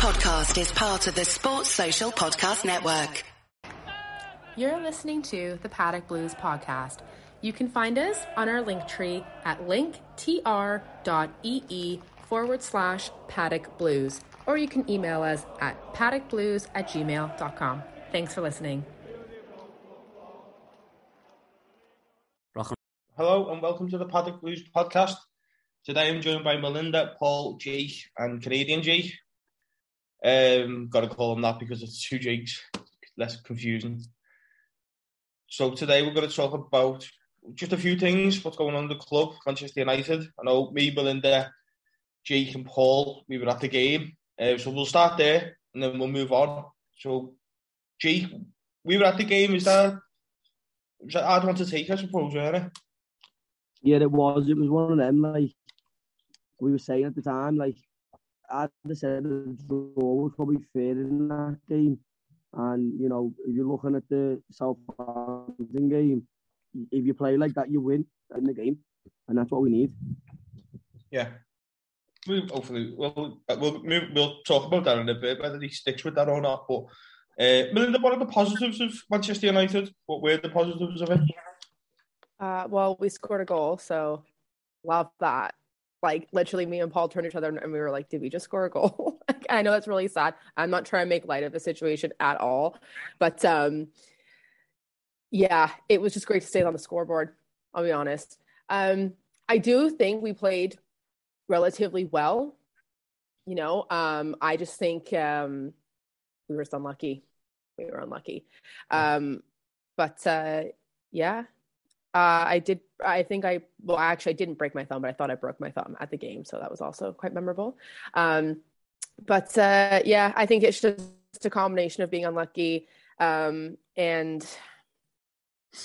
podcast is part of the Sports Social Podcast Network. You're listening to the Paddock Blues podcast. You can find us on our link tree at linktr.ee forward slash paddock blues, or you can email us at paddockblues at gmail.com. Thanks for listening. Hello and welcome to the Paddock Blues podcast. Today I'm joined by Melinda, Paul, Jake, and Canadian Jake. Um, got to call them that because it's two Jakes, less confusing. So today we're going to talk about just a few things, what's going on in the club, Manchester United. I know me, Melinda, Jake, and Paul, we were at the game. Uh, so we'll start there and then we'll move on. So, Jake, we were at the game. Is that, was that hard one to take, I suppose, wasn't it? Yeah, it was. It was one of them. Like we were saying at the time, like I'd have said the draw was probably fair in that game. And you know, if you're looking at the Southampton game, if you play like that, you win in the game, and that's what we need. Yeah. We, hopefully, we'll, we'll, we'll talk about that in a bit, whether he sticks with that or not. But uh, Melinda, what are the positives of Manchester United? What were the positives of it? Uh, well, we scored a goal, so love that. Like literally, me and Paul turned each other and we were like, "Did we just score a goal?" I know that's really sad. I'm not trying to make light of the situation at all, but um, yeah, it was just great to stay on the scoreboard. I'll be honest. Um, I do think we played relatively well. You know, um, I just think um, we were just unlucky. We were unlucky. Um, but uh, yeah, uh, I did. I think I well, actually, I didn't break my thumb, but I thought I broke my thumb at the game, so that was also quite memorable. Um, but uh, yeah, I think it's just a combination of being unlucky um, and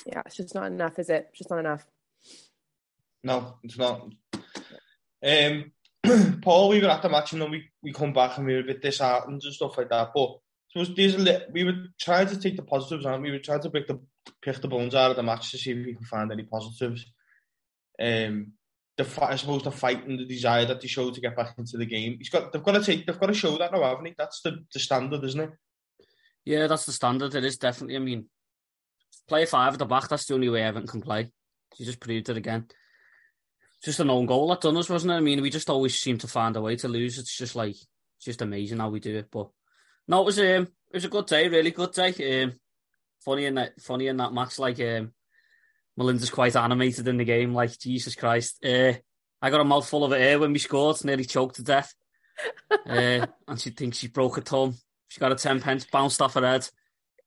yeah, it's just not enough, is it? It's just not enough. No, it's not. Um, Paul, we were at the match and then we, we come back and we were a bit disheartened and stuff like that. But so there's we were trying to take the positives and we were trying to pick the pick the bones out of the match to see if we can find any positives. Um, the I suppose the fight and the desire that they showed to get back into the game. He's got they've got to take they've got to show that now, haven't they? That's the, the standard, isn't it? Yeah, that's the standard. It is definitely. I mean, play five at the back. That's the only way Everton can play. He just proved it again. Just an own goal that done us, wasn't it? I mean, we just always seem to find a way to lose. It's just like it's just amazing how we do it. But no, it was um, it was a good day, really good day. Um, funny in that funny in that match, like um, Melinda's quite animated in the game. Like Jesus Christ, uh, I got a mouthful of air when we scored, nearly choked to death. uh, and she thinks she broke her thumb. She got a ten pence bounced off her head.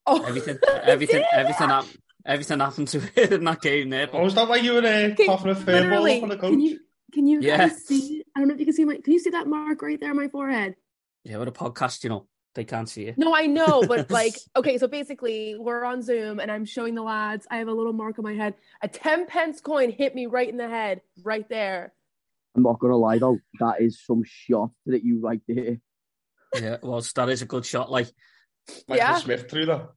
Oh, everything, everything, everything, happened, everything happened to her in that game there. But... Oh, was that why you were uh, coughing a fairball on the coach? Can you, can you yeah. see? I don't know if you can see my. Can you see that mark right there on my forehead? Yeah, with a podcast, you know, they can't see it. No, I know, but like, okay, so basically, we're on Zoom, and I'm showing the lads. I have a little mark on my head. A ten pence coin hit me right in the head, right there. I'm not gonna lie though, that is some shot that you right there. Yeah, well, that is a good shot. Like Michael yeah. Smith threw that.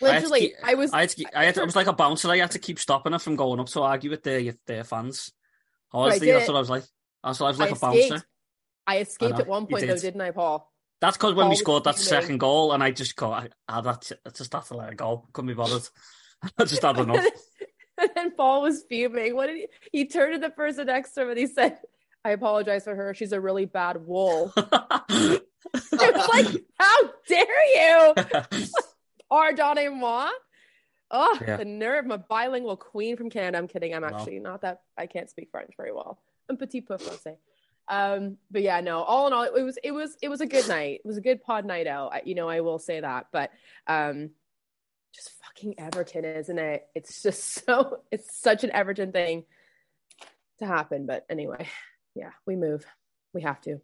Literally, I, keep, I was. I, had to, I, had to, I was like a bouncer. I had to keep stopping her from going up to argue with their their fans. Honestly, that's what I was like. That's what I was like I a bouncer. I escaped I at one point, did. though, didn't I, Paul? That's because when we scored that second goal, and I just got, ah, that's I just to let it go. Couldn't be bothered. I just had enough. and then Paul was fuming. What did he? He turned to the person next to him and he said, "I apologize for her. She's a really bad wool." I was like, "How dare you?" Pardonnez-moi. Oh, yeah. the nerve. I'm a bilingual queen from Canada. I'm kidding. I'm actually wow. not that. I can't speak French very well. Un petit peu français. Um, but yeah, no. All in all, it was it was it was a good night. It was a good pod night out. You know, I will say that. But um, just fucking Everton, isn't it? It's just so. It's such an Everton thing to happen. But anyway, yeah, we move. We have to.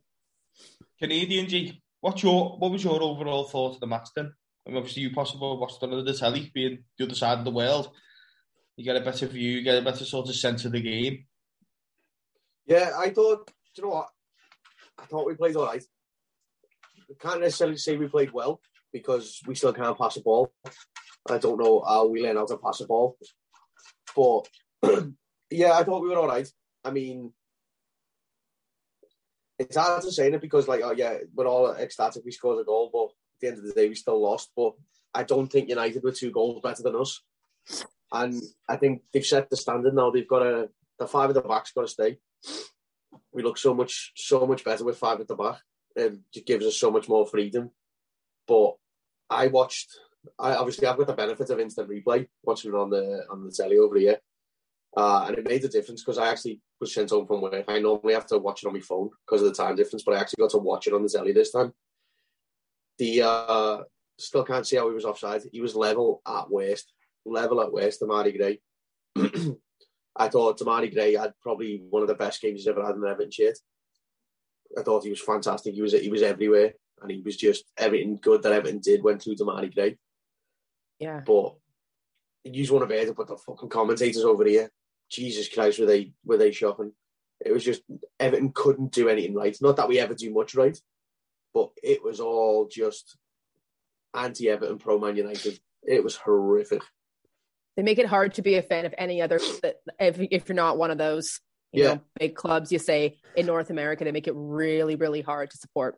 Canadian G, what's your what was your overall thought of the match then? I mean, obviously, you possibly watched it on the telly, being the other side of the world. You get a better view, you get a better sort of sense of the game. Yeah, I thought. You know what? I thought we played all right. We can't necessarily say we played well because we still can't pass a ball. I don't know how we learn how to pass a ball, but yeah, I thought we were all right. I mean, it's hard to say it because, like, oh yeah, we're all ecstatic we scored a goal, but at the end of the day, we still lost. But I don't think United were two goals better than us, and I think they've set the standard now. They've got a the five of the back's got to stay. We look so much so much better with five at the back. and It gives us so much more freedom. But I watched. I obviously I've got the benefit of instant replay watching it on the on the telly over here. Uh, and it made a difference because I actually was sent home from work. I normally have to watch it on my phone because of the time difference, but I actually got to watch it on the telly this time. The uh, still can't see how he was offside. He was level at worst, level at worst. Demarai Gray. I thought Demarai Gray had probably one of the best games he's ever had in the Everton shirt. I thought he was fantastic. He was he was everywhere, and he was just everything good that Everton did went through Demarai Gray. Yeah. But use one of it to put the fucking commentators over here. Jesus Christ, were they were they shocking? It was just Everton couldn't do anything right. Not that we ever do much right, but it was all just anti Everton, pro Man United. It was horrific. They make it hard to be a fan of any other if if you're not one of those you Yeah. know big clubs. You say in North America, they make it really really hard to support.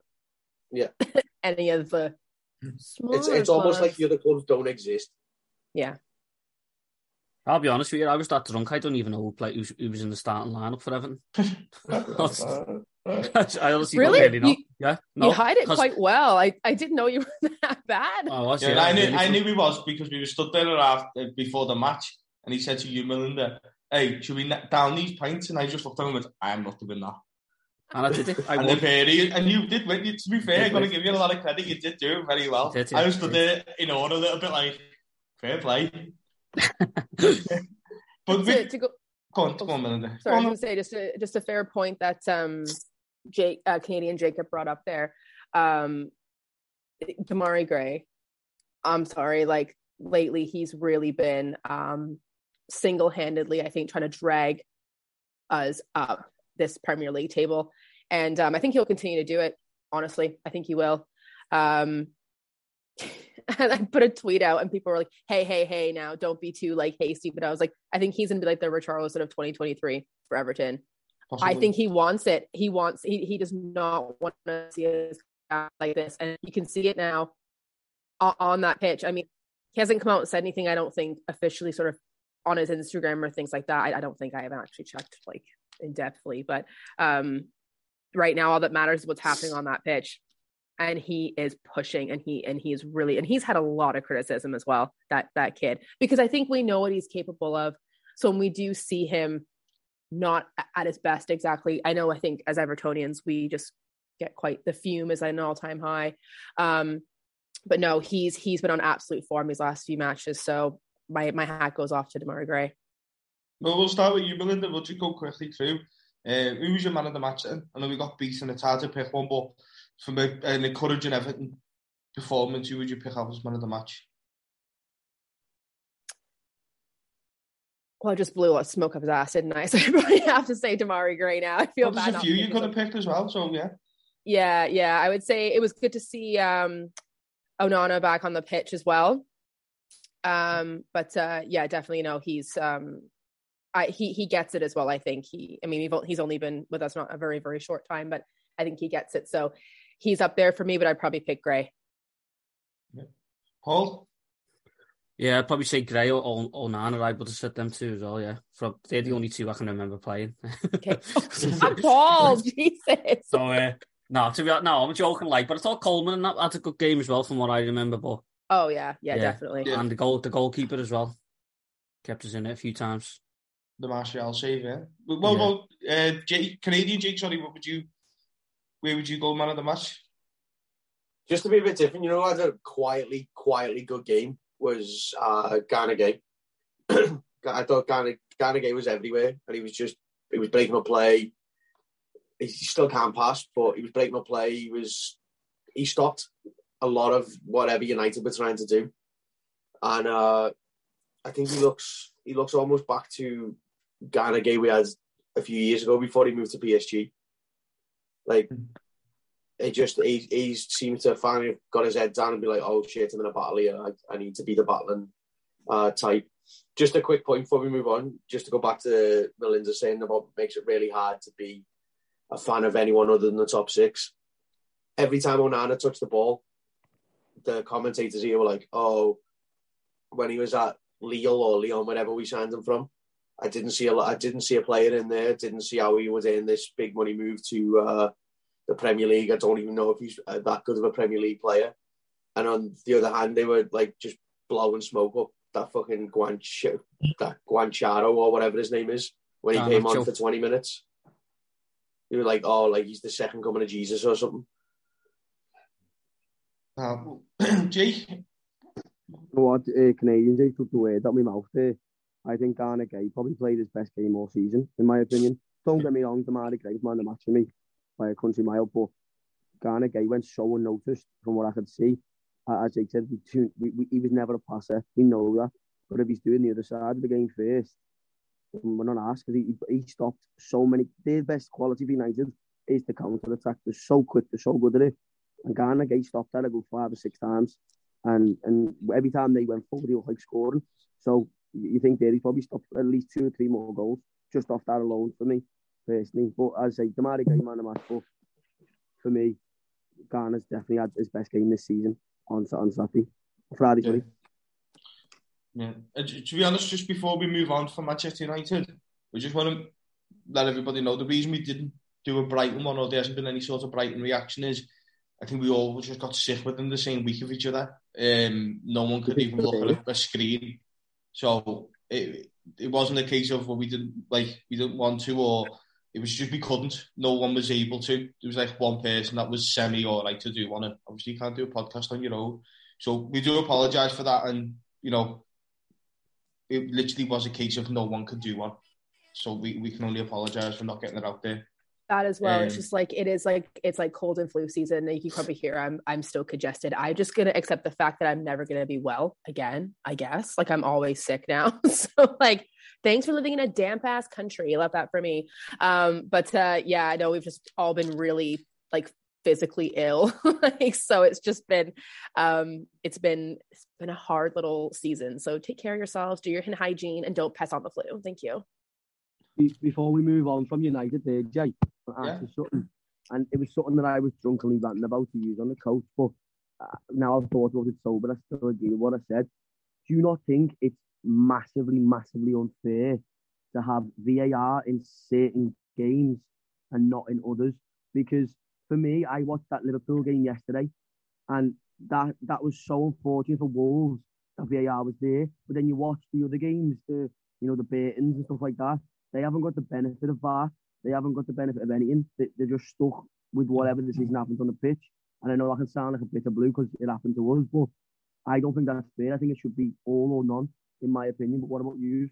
Yeah. any of the. It's smaller it's almost like the other clubs don't exist. yeah. I'll be honest with you, I was that drunk. I don't even know who, play, who, who was in the starting lineup for Everton. I honestly Really? don't really know. You- yeah, no, you hide it 'cause- quite well. I, I didn't know you were that bad. Oh, I Yeah, yeah, I knew really I knew he was because we were stood there after before the match, and he said to you, Melinda, "Hey, should we down these pints?" And I just looked at him and went, "I am not doing that." And I did it. I and, won. the fairy, and you did win. To be fair, I'm going to give you a lot of credit. You did do it very well. Did, yeah. I was stood there in order a little bit like, fair play. but to, we, to go, go on, go on, Melinda. sorry, I Go was going to say just a, just a fair point that um, Jake uh, Canadian Jacob brought up there. Um, Demarai Gray. I'm sorry, like lately he's really been um, single handedly, I think, trying to drag us up this Premier League table, and um, I think he'll continue to do it. Honestly, I think he will. Um, and I put a tweet out, and people were like, "Hey, hey, hey! Now, don't be too like hasty." But I was like, I think he's gonna be like the Richarlison of 2023 for Everton. I think he wants it. He wants. He he does not want to see us like this, and you can see it now on, that pitch. I mean, he hasn't come out and said anything. I don't think officially, sort of on his Instagram or things like that. I, I don't think I haven't actually checked like in depthly, but um, right now all that matters is what's happening on that pitch, and he is pushing, and he and he's really and he's had a lot of criticism as well. That that kid, because I think we know what he's capable of. So when we do see him not at his best exactly. I know I think as Evertonians we just get quite the fume is at an all-time high. Um but no, he's he's been on absolute form these last few matches. So my my hat goes off to Demarai Gray. Well, we'll start with you, Melinda. We'll just go quickly through. Uh, who was your man of the match then? I know we got beaten. It's hard to pick one, but from a, an encouraging Everton performance, who would you pick up as man of the match? Well, I just blew a smoke up his ass, didn't I? So I probably have to say Demarai Gray now. I feel Well, bad. there's a few you could have picked as well, so yeah. Yeah, yeah. I would say it was good to see um Onana back on the pitch as well. Um, but uh yeah, definitely no, he's um I he he gets it as well. I think he I mean he's he's only been with us not a very, very short time, but I think he gets it. So he's up there for me, but I'd probably pick Gray. Paul? Yeah, I'd probably say Gray or, or, or Nana. I would have said them two as well. Yeah, from they're the only two I can remember playing. Okay. Paul, Jesus. so uh, no, to be honest, no, I'm joking. Like, but I thought Coleman and that had a good game as well, from what I remember. But Oh yeah, yeah, Yeah. definitely. Yeah. and the goal, the goalkeeper as well, kept us in it a few times. The Martial save, yeah. Well, well, Yeah. well uh, Jake, Canadian Jake, sorry, what would you, where would you go man of the match? Just to be a bit different, you know, I had a quietly, quietly good game was uh, Gana Gueye. I thought Gana was everywhere, and he was just he was breaking up play. He still can't pass, but he was breaking up play. He was he stopped a lot of whatever United were trying to do, and uh, I think he looks he looks almost back to Gana Gueye we had a few years ago before he moved to PSG. Like it just he he's seemed to finally got his head down and be like, oh shit, I'm in a battle here. I, I need to be the battling uh, type. Just a quick point before we move on, just to go back to Melinda saying about makes it really hard to be a fan of anyone other than the top six. Every time Onana touched the ball, the commentators here were like, "Oh, when he was at Lille or Lyon, wherever we signed him from, I didn't see a I didn't see a player in there. Didn't see how he was in this big money move to uh, the Premier League. I don't even know if he's uh, that good of a Premier League player. And on the other hand, they were like just blowing smoke up that fucking Guanch that Garnacho or whatever his name is when he Ah, came on Nacho. for twenty minutes. You were like, oh, like he's the second coming of Jesus or something. G, You know what uh, Canadians they took the word out my mouth there. I think Gana Gueye probably played his best game all season, in my opinion. Don't get me wrong, Demarai Gray's man of the match for me by a country mile, but Gana Gueye went so unnoticed from what I could see. As Jake said, we, tuned- we, we, he was never a passer. We know that. But if he's doing the other side of the game first, we're not asked he, he stopped so many. Their best quality for United is the counter attack. They're so quick, they're so good at it. And Gana Gueye stopped that a good five or six times and and every time they went forward, he was like scoring. So you think there he probably stopped at least two or three more goals just off that alone for me personally. But as I say, Demarai Gay man of the match, but for me, Gana's definitely had his best game this season on on Saturday, Friday. Yeah. sorry. Yeah. Uh, to be honest, just before we move on from Manchester United, we just want to let everybody know the reason we didn't do a Brighton one or there hasn't been any sort of Brighton reaction is I think we all just got sick within the same week of each other. Um, no one could even look at a, a screen. So it, it wasn't a case of well, we didn't like we didn't want to or it was just we couldn't. No one was able to. There was like one person that was semi all right to do one and obviously you can't do a podcast on your own. So we do apologise for that and you know it literally was a case of no one could do one. So we, we can only apologise for not getting it out there. That as well. it's just like it is like it's like cold and flu season. Like you can probably hear I'm I'm still congested. I'm just gonna accept the fact that I'm never gonna be well again. I guess like I'm always sick now. so like thanks for living in a damp ass country. Love that for me. Um, but uh, yeah, I know we've just all been really like physically ill. like so, it's just been um, it's been it's been a hard little season. So take care of yourselves, do your hand hygiene, and don't pass on the flu. Thank you. Before we move on from United, there, Jay, You something, and it was something that I was drunkenly ranting about to use on the coach. But uh, now I've thought about it sober, I still agree with what I said. Do you not think it's massively, massively unfair to have VAR in certain games and not in others? Because for me, I watched that Liverpool game yesterday, and that that was so unfortunate for Wolves that VAR was there. But then you watch the other games, the you know the Burtons and stuff like that. They haven't got the benefit of VAR. They haven't got the benefit of anything. They, they're just stuck with whatever the season happens on the pitch. And I know that can sound like a bit of blue because it happened to us, but I don't think that's fair. I think it should be all or none, in my opinion. But what about you?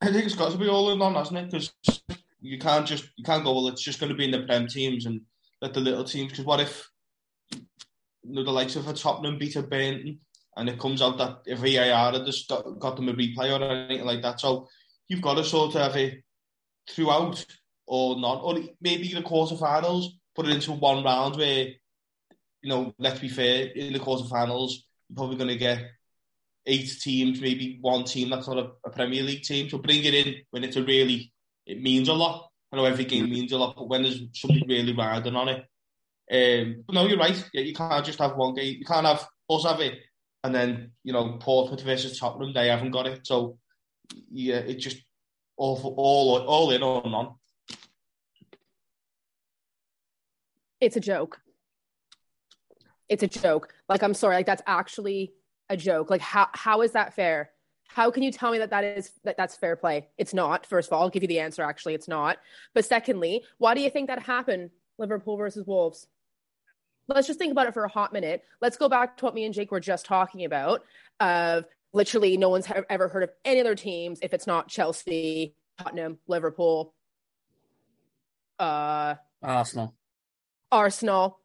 I think it's got to be all or none, hasn't it? Because you can't just you can't go well. It's just going to be in the prem teams and let the little teams. Because what if you know, the likes of a Tottenham beat a Burton and it comes out that if VAR had just got, got them a replay or anything like that? So you've got to sort of have it throughout or not, or maybe in the quarterfinals put it into one round where you know. Let's be fair, in the quarterfinals you're probably going to get eight teams, maybe one team that's not a, a Premier League team. So bring it in when it's a really, it means a lot. I know every game means a lot, but when there's something really riding on it. Um, but no, you're right. Yeah, you can't just have one game. You can't have us have it, and then you know Portsmouth versus Tottenham, they haven't got it. So yeah, it just all for, all all in or none. it's a joke. It's a joke. Like I'm sorry, like that's actually a joke. Like how how is that fair? How can you tell me that that is that that's fair play? It's not. First of all, I'll give you the answer. Actually, it's not. But secondly, why do you think that happened? Liverpool versus Wolves. Let's just think about it for a hot minute. Let's go back to what me and Jake were just talking about. Of literally, no one's ever heard of any other teams if it's not Chelsea, Tottenham, Liverpool, uh, Arsenal, Arsenal,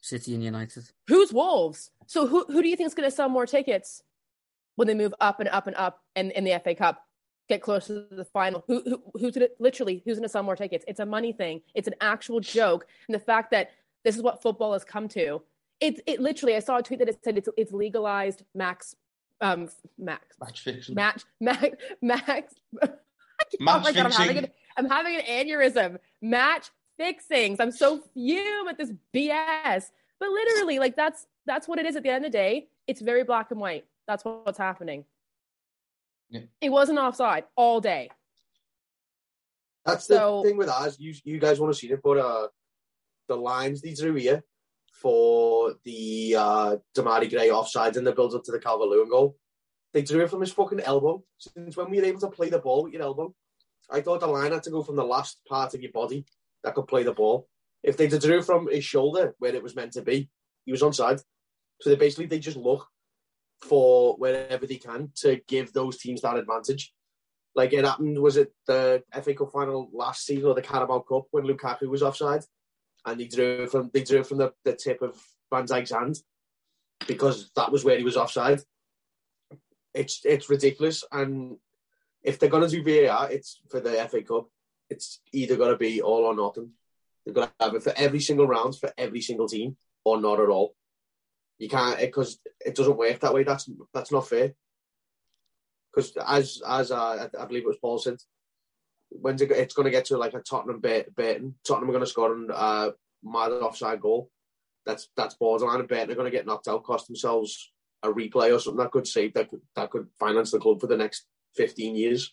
City, and United. Who's Wolves? So who who do you think is going to sell more tickets when they move up and up and up in, in the FA Cup, get closer to the final? Who, who who's gonna, literally who's going to sell more tickets? It's a money thing. It's an actual joke, and the fact that this is what football has come to. It's it literally. I saw a tweet that it said it's it's legalized max um max Match fixing. match max max. Match oh my god, I'm having, fixing. an, I'm having an aneurysm. Match fixings. I'm so fume at this BS. But literally, like that's that's what it is at the end of the day. It's very black and white. That's what's happening. Yeah. It wasn't offside all day. That's the thing with us. You you guys want to see it, but uh, the lines they drew here for the uh, Demarai Gray offsides and the build up to the Calvert Lewin goal, they drew it from his fucking elbow. Since when were you able to play the ball with your elbow? I thought the line had to go from the last part of your body that could play the ball. If they drew from his shoulder where it was meant to be, he was onside. So they basically they just look for wherever they can to give those teams that advantage. Like it happened, was it the FA Cup final last season or the Carabao Cup when Lukaku was offside, and they drew from they drew from the, the tip of Van Dijk's hand because that was where he was offside. It's it's ridiculous, and if they're gonna do VAR, it's for the FA Cup. It's either gonna be all or nothing. They're gonna have it for every single round for every single team, or not at all. You can't because it doesn't work that way. That's that's not fair because as as I, I believe it was Paul said, when's it, it's going to get to like a Tottenham Bur- Burton. Tottenham are going to score an uh, mad offside goal. That's that's borderline. And Burton are going to get knocked out, cost themselves a replay or something that could save that could that could finance the club for the next fifteen years.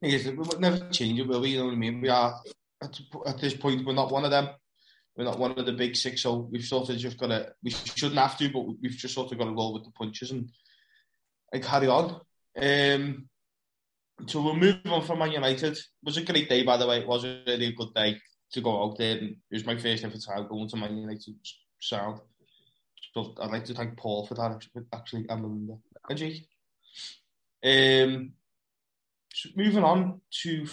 thing is, we would never change it, will we? You know what I mean? We are at, at this point, we're not one of them. We're not one of the big six, so we've sort of just got to. We shouldn't have to, but we've just sort of got to roll with the punches and and carry on. Um, so we'll move on from Man United. It was a great day, by the way. It was a really good day to go out there. It was my first ever time going to Man United sound. So I'd like to thank Paul for that, actually, and Melinda. And Jake. Um, so moving on to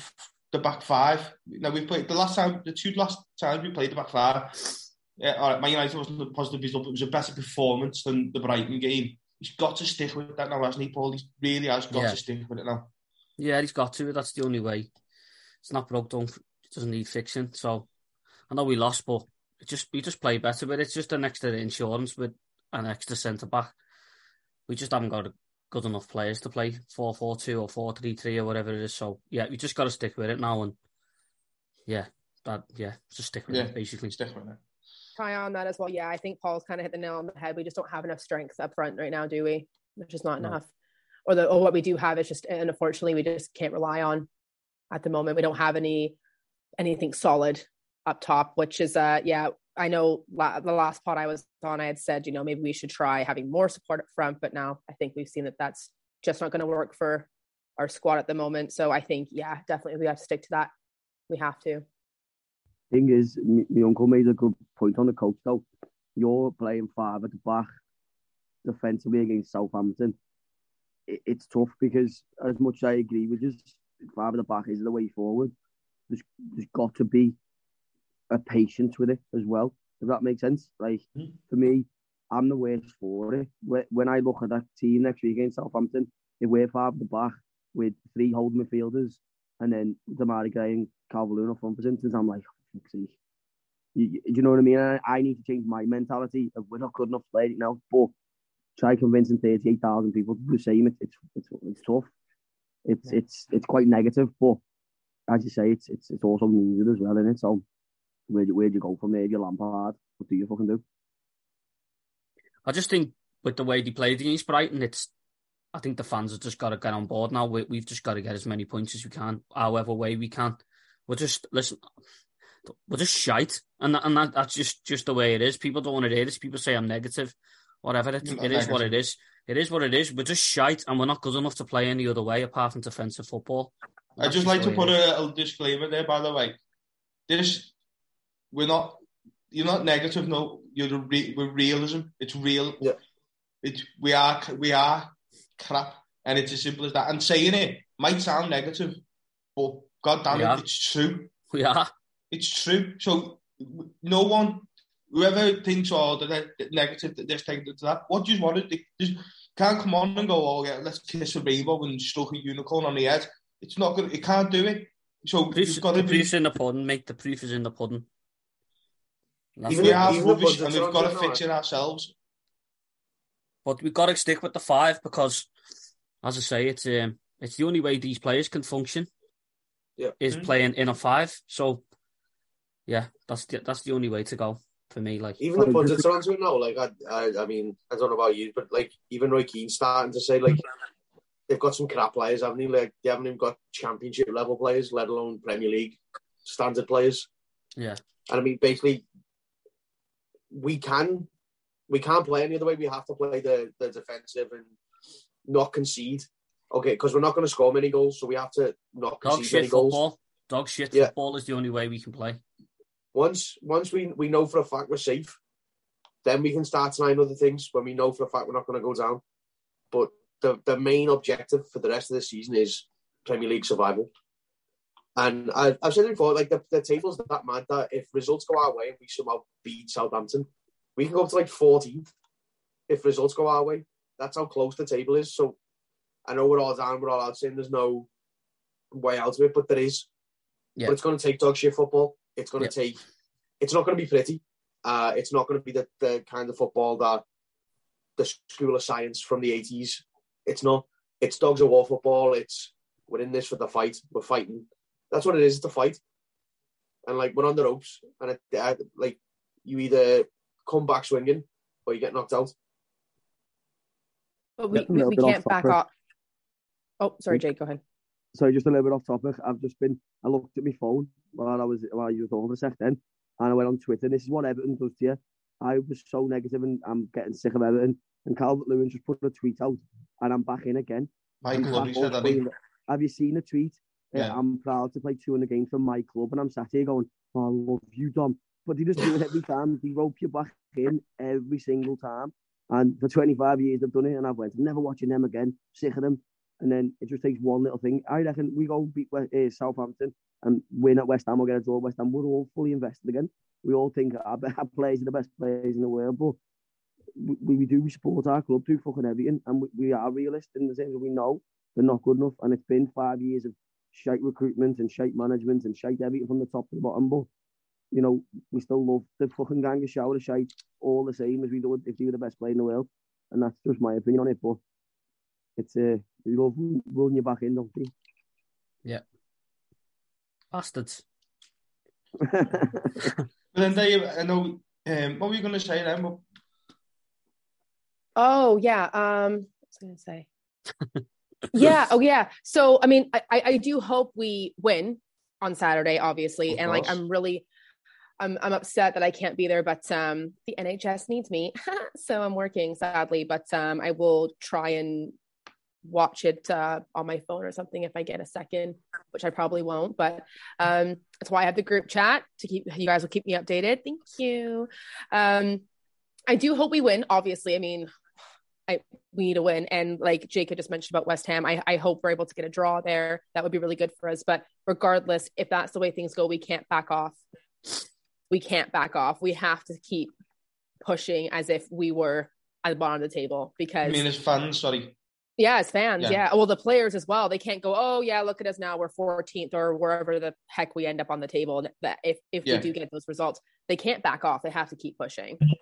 the back five. Now we've played the last time, the two last times we played the back five. Yeah, all right. Man United wasn't a positive result. It was a better performance than the Brighton game. He's got to stick with that now, hasn't he, Paul? He really has got Yeah. to stick with it now. Yeah, he's got to. That's the only way. It's not broke. Don't. It doesn't need fixing. So I know we lost, but it just we just play better. But it's just an extra insurance with an extra centre back. We just haven't got good enough players to play four four two or four three three or whatever it is. So yeah, we just got to stick with it now. And yeah, that yeah, just stick with Yeah. it basically. Stick with it. Try on that as well. Yeah, I think Paul's kind of hit the nail on the head. We just don't have enough strength up front right now, do we? Which is not No. enough. Or the or what we do have is just and unfortunately we just can't rely on at the moment. We don't have any anything solid up top, which is uh yeah, I know la- the last pod I was on I had said, you know, maybe we should try having more support up front, but now I think we've seen that that's just not going to work for our squad at the moment. So I think yeah, definitely we have to stick to that. We have to. Thing is, my uncle made a good point on the coach though. You're playing five at the back defensively against Southampton. It, it's tough because as much as I agree with you, five at the back is the way forward. There's, there's got to be a patience with it as well. If that makes sense. Like Mhm. for me, I'm the worst for it. When- When I look at that team next week against Southampton, if we're five at the back with three holding midfielders and then Demarai Gray and Calvert-Lewin up front, for instance, I'm like, "Oh, fuck's sake. You, you- know what I mean? I, I need to change my mentality of we're not good enough to play it now, but try convincing 38,000 people to do the same. It's, it's, it's, it's tough. It's, it's, it's quite negative, but as you say, it's, it's, it's also needed as well, isn't it? So where do, where do you go from there? You Lampard, what do you fucking do? I just think with the way they played against Brighton, it's. I think the fans have just got to get on board now. We, we've just got to get as many points as we can, however way we can. We're just listen. We're just shite, and that, and that, that's just just the way it is. People don't want to hear this. People say I'm negative, whatever. It, it is what it negative. is. It is what it is. We're just shite, and we're not good enough to play any other way apart from defensive football. I'd just like to put a, a disclaimer there, by the way. This, we're not, you're not negative, no. You're a re, we're realism. It's real. Yeah. It's we are we are crap, and it's as simple as that. And saying it might sound negative, but God damn Yeah. it, it's true. We are. It's true. So no one, whoever thinks oh that they're negative, that this thing, that that, what do you want to Just can't come on and go, oh yeah, let's kiss a rainbow and stroke a unicorn on the head. It's not good. It can't do it. So Proof's, you've got the to be. in the pudding, mate. The proof is in the pudding. That's We what if- it are is. even the rubbish, and pundits we've got to fix it ourselves. But we've got to stick with the five because, as I say, it's um, it's the only way these players can function. Yeah. is Mhm. playing in a five. So, yeah, that's the, that's the only way to go for me. Like, Even the Well, pundits just- are onto it now. Like, I, I, I mean, I don't know about you, but like, even Roy Keane's starting to say like they've got some crap players, haven't they? Like, they haven't even got championship level players, let alone Premier League standard players. Yeah. And I mean, basically, we can we can't play any other way. We have to play the the defensive and not concede. Okay, because we're not going to score many goals, so we have to not dog concede shit many goals. football. Dog shit Yeah. football is the only way we can play. Once once we, we know for a fact we're safe, then we can start trying other things when we know for a fact we're not going to go down. But the, the main objective for the rest of the season is Premier League survival. And I, I've said it before, like the, the table's that mad that if results go our way and we somehow beat Southampton, we can go up to like 14th if results go our way. That's how close the table is. So I know we're all down, we're all out saying there's no way out of it, but there is. Yeah. But it's going to take dog shit football. It's going Yeah. to take. It's not going to be pretty. Uh, it's not going to be the, the kind of football that the school of science from the 80s. It's not. It's dogs of war football. It's we're in this for the fight. We're fighting. That's what it is. It's a fight. And like we're on the ropes, and it, uh, like you either come back swinging or you get knocked out. But we, we, we can't back topic. off. Oh, sorry, Jake, go ahead. Sorry, just a little bit off topic. I've just been. I looked at my phone while I was while you were talking for a sec then, and I went on Twitter. And this is what Everton does to you. I was so negative and I'm getting sick of Everton. And Calvert Lewin just put a tweet out, and I'm back in again. And Lowry said that. he- Have you seen the tweet? Uh, Yeah. I'm proud to play 200 game for my club, and I'm sat here going, oh, I love you, Dom. But they just do it every time. They rope you back in every single time. And for 25 years, they've done it, and I've went, never watching them again, sick of them. And then it just takes one little thing. I reckon we go beat uh, Southampton and win at West Ham or get a draw at West Ham. We're all fully invested again. We all think our, our players are the best players in the world, but we, we do support our club through fucking everything, and we, we are realists in the sense that we know they're not good enough. And it's been five years of shite recruitment and shite management and shite everything from the top to the bottom. But you know, we still love the fucking gang of shower of shite all the same as we do if they were the best player in the world. And that's just my opinion on it. But it's uh, we love rolling you back in, don't we? Bastards. But then Dave, I know. Um, what were you going to say then? Oh yeah. Um, what was I gonna say? yeah. Oh yeah. So I mean, I, I I do hope we win on Saturday, obviously, Of and like. I'm really. I'm, I'm upset that I can't be there, but um, the NHS needs me, so I'm working sadly. But um, I will try and watch it uh, on my phone or something if I get a second, which I probably won't. But um, that's why I have the group chat to keep you guys will keep me updated. Thank you. Um, I do hope we win. Obviously, I mean, I we need to win. And like Jake had just mentioned about West Ham, I, I hope we're able to get a draw there. That would be really good for us. But regardless, if that's the way things go, we can't back off. We can't back off. We have to keep pushing as if we were at the bottom of the table because I mean, as fans, sorry. Yeah, as fans, Yeah. yeah. Well, the players as well. They can't go, oh yeah, look at us now. We're 14th or wherever the heck we end up on the table. That if if Yeah. we do get those results, they can't back off. They have to keep pushing. Mm-hmm.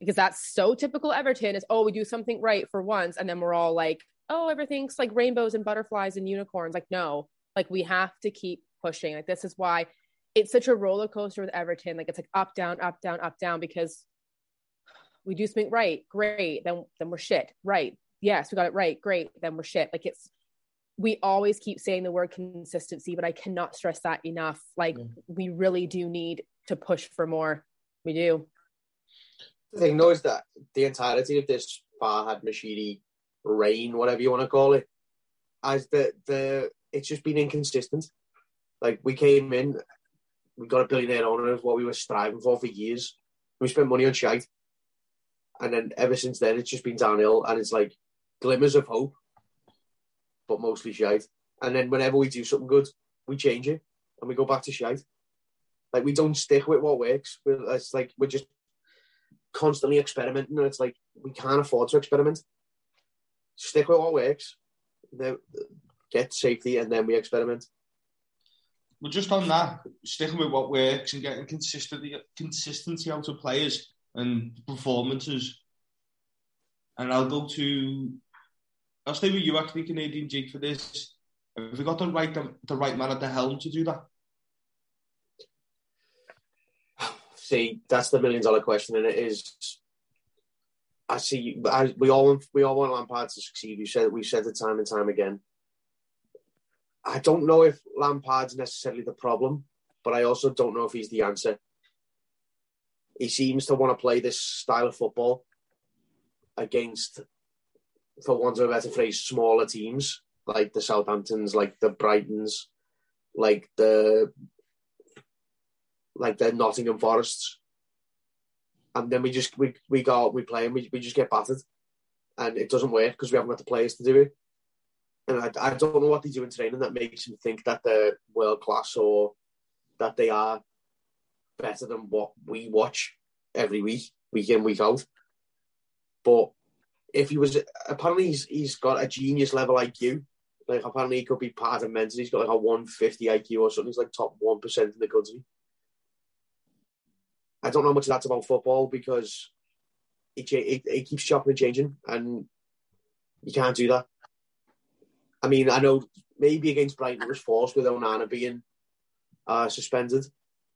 Because that's so typical Everton is oh we do something right for once and then we're all like oh everything's like rainbows and butterflies and unicorns like no like we have to keep pushing like this is why it's such a roller coaster with Everton like it's like up down up down up down because we do something right great then then we're shit right yes, we got it right. Great. Then we're shit. Like it's, we always keep saying the word consistency, but I cannot stress that enough. Like Yeah. we really do need to push for more. We do. The thing though is that the entirety of this Farhad Moshiri reign, whatever you want to call it, as the the it's just been inconsistent. Like we came in, we got a billionaire owner, is what we were striving for for years. We spent money on shite, and then ever since then, it's just been downhill. And it's like glimmers of hope, but mostly shite. And then whenever we do something good, we change it and we go back to shite. Like we don't stick with what works. It's like we're just constantly experimenting, and it's like we can't afford to experiment. Stick with what works, then get safety, and then we experiment. Well, just on that, sticking with what works and getting consistency, consistency out of players and performances. And I'll go to, I'll stay with you actually, Canadian Jake, for this. Have we got the right the, the right man at the helm to do that? See, that's the million dollar question, and it is. I see. I, we all we all want Lampard to succeed. We said we said it time and time again. I don't know if Lampard's necessarily the problem, but I also don't know if he's the answer. He seems to want to play this style of football against, for want of a better phrase, smaller teams like the Southamptons, like the Brightons, like the like the Nottingham Forests, and then we just we we go we play and we we just get battered, and it doesn't work because we haven't got the players to do it. And I, I don't know what they do in training that makes them think that they're world class or that they are better than what we watch every week, week in, week out. But if he was, apparently he's, he's got a genius level IQ. Like apparently he could be part of mental. He's got like a 150 IQ or something. He's like top 1% in the country. I don't know much that's about football because it, it, it keeps chopping and changing and you can't do that. I mean, I know maybe against Brighton it was forced with Onana being uh, suspended,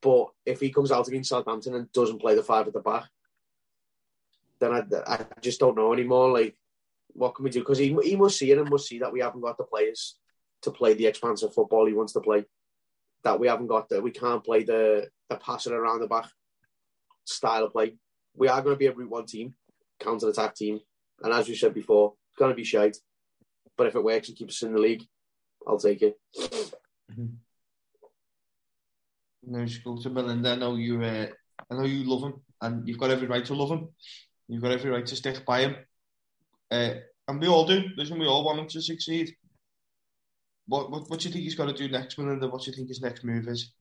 but if he comes out against Southampton and doesn't play the five at the back, then I, I just don't know anymore. Like, what can we do? Because he, he must see it and must see that we haven't got the players to play the expansive football he wants to play. That we haven't got that we can't play the the passing around the back style of play. We are going to be a route one team, counter attack team, and as we said before, it's going to be shite. But if it works and keeps us in the league, I'll take it. Mm-hmm. No, go to Melinda. I know you. Uh, I know you love him, and you've got every right to love him. You've got every right to stick by him, uh, and we all do. Listen, we all want him to succeed. What, what what do you think he's got to do next, Melinda? What do you think his next move is?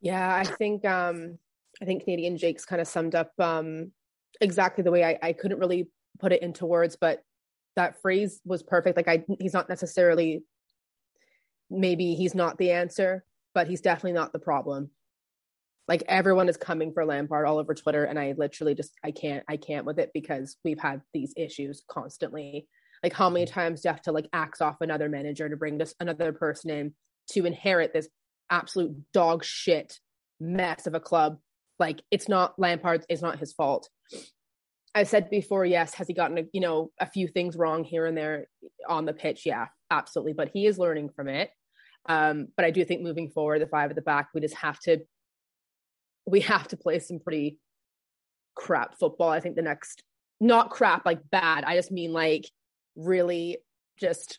Yeah, I think um, I think Canadian Jake's kind of summed up um, exactly the way I, I couldn't really put it into words, but that phrase was perfect. Like I, he's not necessarily, maybe he's not the answer, but he's definitely not the problem. Like everyone is coming for Lampard all over Twitter, and I literally just I can't I can't with it because we've had these issues constantly. Like how many times do you have to like axe off another manager to bring this another person in to inherit this absolute dog shit mess of a club? Like it's not Lampard's, it's not his fault. I said before, yes, has he gotten a, you know a few things wrong here and there on the pitch? Yeah, absolutely. But he is learning from it. Um, but I do think moving forward, the five at the back, we just have to we have to play some pretty crap football. I think the next not crap like bad. I just mean like really just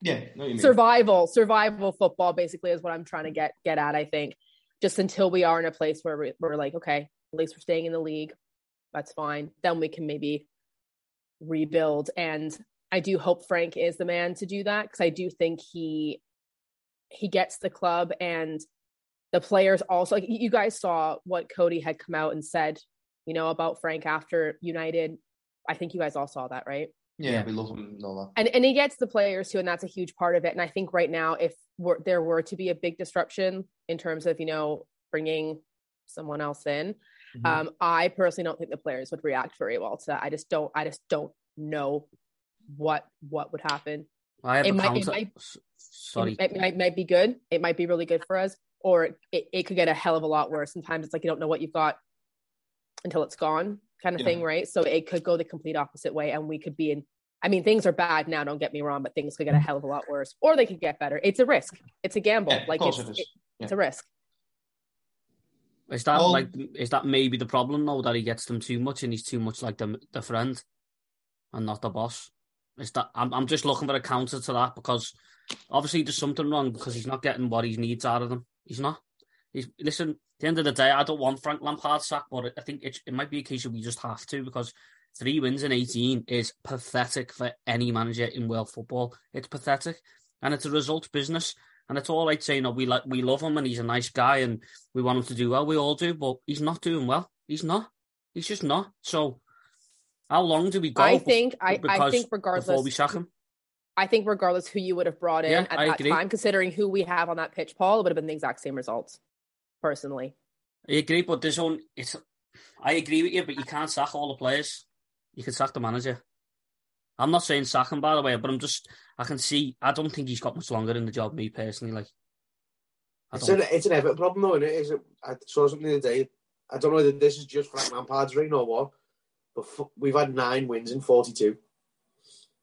yeah no, survival survival football basically is what I'm trying to get get at. I think just until we are in a place where we, we're like okay, at least we're staying in the league that's fine. Then we can maybe rebuild. And I do hope Frank is the man to do that because I do think he he gets the club and the players also like you guys saw what Coady had come out and said, you know, about Frank after United. I think you guys all saw that, right? Yeah, yeah. we love him and And and he gets the players too, and that's a huge part of it. And I think right now, if there were to be a big disruption in terms of you know bringing someone else in, Mm-hmm. Um, I personally don't think the players would react very well to that. I just don't. I just don't know what what would happen. I have it, a might, counter. it might, Sorry, it, it might, might be good. It might be really good for us, or it, it could get a hell of a lot worse. Sometimes it's like you don't know what you've got until it's gone, kind of yeah. thing, right? So it could go the complete opposite way, and we could be in. I mean, things are bad now. Don't get me wrong, but things could get a hell of a lot worse, or they could get better. It's a risk. It's a gamble. Yeah, like it's, it it, it's a risk. Is that like is that maybe the problem though that he gets them too much and he's too much like the the friend and not the boss? Is that I'm I'm just looking for a counter to that because obviously there's something wrong because he's not getting what he needs out of them. He's not. He's listen. At the end of the day, I don't want Frank Lampard sacked, but I think it, it might be a case of we just have to because three wins in 18 is pathetic for any manager in world football. It's pathetic, and it's a results business. And it's all right saying, "Oh, we like we love him and he's a nice guy and we want him to do well." We all do, but he's not doing well. He's not. He's just not. So, how long do we go? I think. I, I think regardless before we sack him. I think regardless who you would have brought in Yeah, at I that agree. time, considering who we have on that pitch, Paul, it would have been the exact same results. Personally, I agree, but this one, it's. I agree with you, but you can't sack all the players. You can sack the manager. I'm not saying sack him, by the way, but I'm just, I can see, I don't think he's got much longer in the job, me personally. Like, It's an, it's an Everton problem, though, isn't it? Is it? I saw something the other day. I don't know whether this is just Frank Lampard's reign or what, but f- we've had nine wins in 42.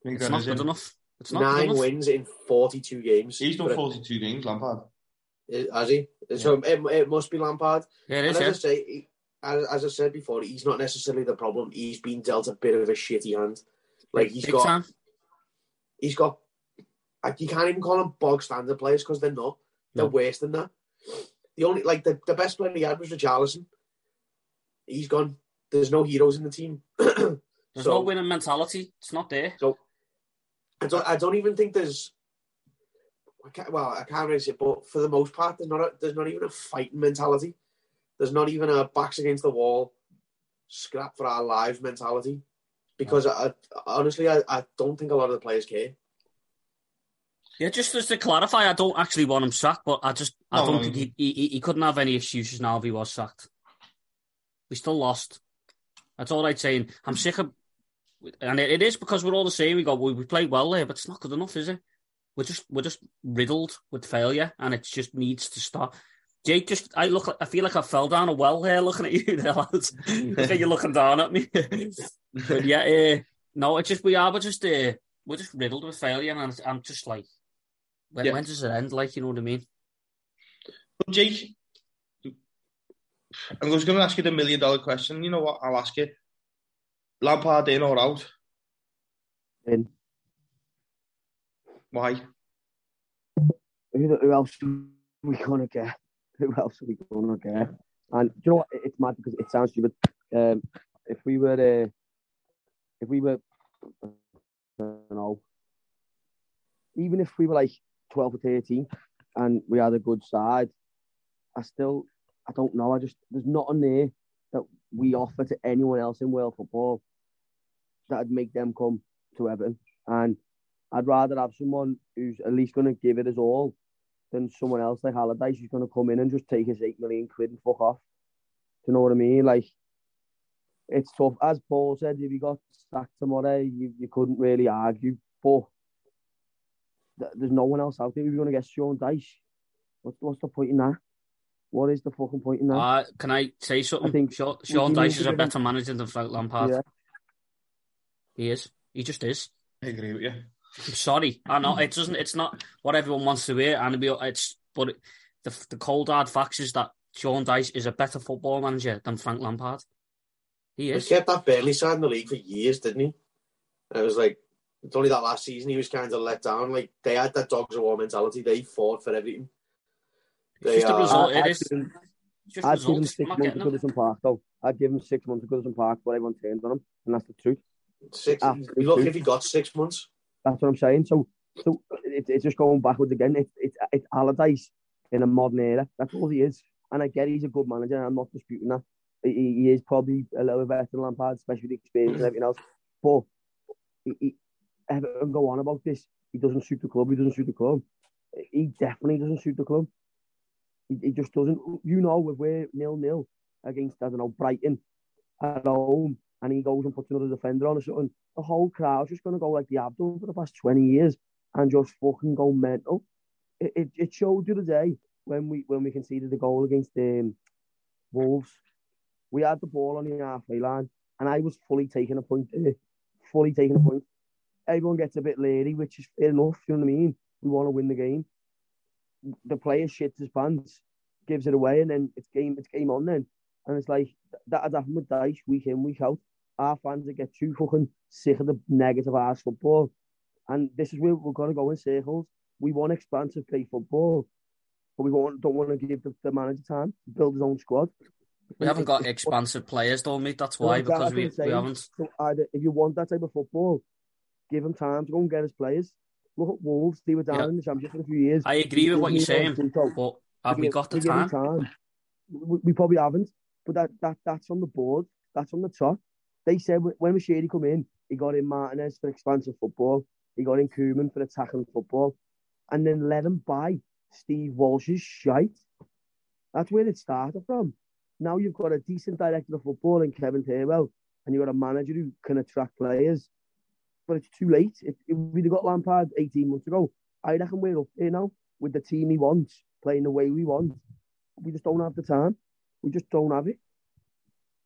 it's not good enough. It's not Nine wins in 42 games. He's done But- 42 games, Lampard. Has he? So it, it must be Lampard. Yeah, it And is, as yeah. I say, he- as, as I said before, he's not necessarily the problem. He's been dealt a bit of a shitty hand. Like he's Big got, time. he's got. Like, you can't even call them bog standard players because they're not. They're No. worse than that. The only like the, the best player he had was Richarlison. He's gone. There's no heroes in the team. There's So- no winning mentality. It's not there. I don't. I don't even think there's. I can't, well, I can't really say, but for the most part, there's not. A, there's not even a fighting mentality. There's not even a backs against the wall, scrap for our lives mentality. Because I, I honestly, I, I don't think a lot of the players care. Yeah, just just to clarify, I don't actually want him sacked, but I just I No, don't no, think he, he he couldn't have any excuses now if he was sacked. We still lost. That's all I'm saying. I'm sick of, and it, it is because we're all the same. We go, we, we played well there, but it's not good enough, is it? We're just we're just riddled with failure, and it just needs to stop. Jake, just I look, I feel like I fell down a well here looking at you, there, lads. look at you looking down at me. but yeah, uh, no, it's just we are, we're just uh, we're just riddled with failure, and I'm just like, when, Yeah. when does it end? Like, you know what I mean? But Jake, I was going to ask you the million dollar question. You know what? I'll ask you. Lampard in or out? In. Why? Who, who else are we gonna get? Who else are we gonna get? And do you know what? It- It's mad because it sounds stupid. Um, if we were, uh, if we were, I don't know, even if we were like twelve or thirteen, and we had a good side, I still, I don't know. I just there's nothing there that we offer to anyone else in world football that'd make them come to Everton. And I'd rather have someone who's at least going to give it his all than someone else like Allardyce who's going to come in and just take his eight million quid and fuck off. Do you know what I mean? Like, it's tough. As Paul said, if you got sacked tomorrow, you, you couldn't really argue. But th- there's no one else out there. You're going to get Sean Dyche, what's, what's the point in that? What is the fucking point in that? Uh, can I say something? I think Sean, Sean to is a better manager than Frank Lampard. Yeah. He is. He just is. I agree with you. I'm sorry. I know it doesn't. It's not what everyone wants to hear, and we, it's but it, the the cold hard facts is that Sean Dyche is a better football manager than Frank Lampard. He is. He kept that Burnley side in the league for years, didn't he? And it was like it's only that last season he was kind of let down. Like they had that dogs of war mentality. They fought for everything. It's just a are- uh, result. I- It I'd is. give him- just I'd give him six months getting at them. Goodison Park, though. I'd give him six months at Goodison Park, but everyone turned on him, and that's the truth. Six. Ah, Absolutely. Look, if he got six months, That's what I'm saying. So, so it, it's just going backwards again. It's it's it's Allardyce in a modern era. That's all he is. And I get he's a good manager. and I'm not disputing that. He, he is probably a little bit better than Lampard, especially with the experience and everything else. But he, he, everyone go on about this. He doesn't suit the club. He doesn't suit the club. He definitely doesn't suit the club. He, he just doesn't. You know, if we're nil nil against I don't know Brighton at home, and he goes and puts another defender on or something, the whole crowd's just going to go like they have done for the past 20 years and just fucking go mental. It, it, it showed you the day when we when we conceded the goal against um, Wolves. We had the ball on the halfway line and I was fully taking a point there. Fully taking a point. Everyone gets a bit leery, which is fair enough, you know what I mean? We want to win the game. The player shits his pants, gives it away, and then it's game it's game on then. And it's like that has happened with Dyche week in, week out our fans that get too fucking sick of the negative ass football. And this is where we're going to go in circles. We want expansive play football, but we want, don't want to give the, the manager time to build his own squad. We haven't got expansive players, though, mate. That's why because we, we haven't. So either if you want that type of football, give him time to go and get his players. Look at Wolves; they were down Yeah. in the championship for a few years. I agree with what you're saying, They give him but have we got the him time? We, we probably haven't, but that, that that's on the board. That's on the top. They said when Moshiri come in, he got in Martinez for expansive football. He got in Koeman for attacking football, and then let him buy Steve Walsh's shite. That's where it started from. Now you've got a decent director of football in Kevin Thelwell, and you've got a manager who can attract players. but it's too late. If, if we'd have got Lampard 18 months ago, I reckon we're up there now with the team he wants, playing the way we want. We just don't have the time. We just don't have it.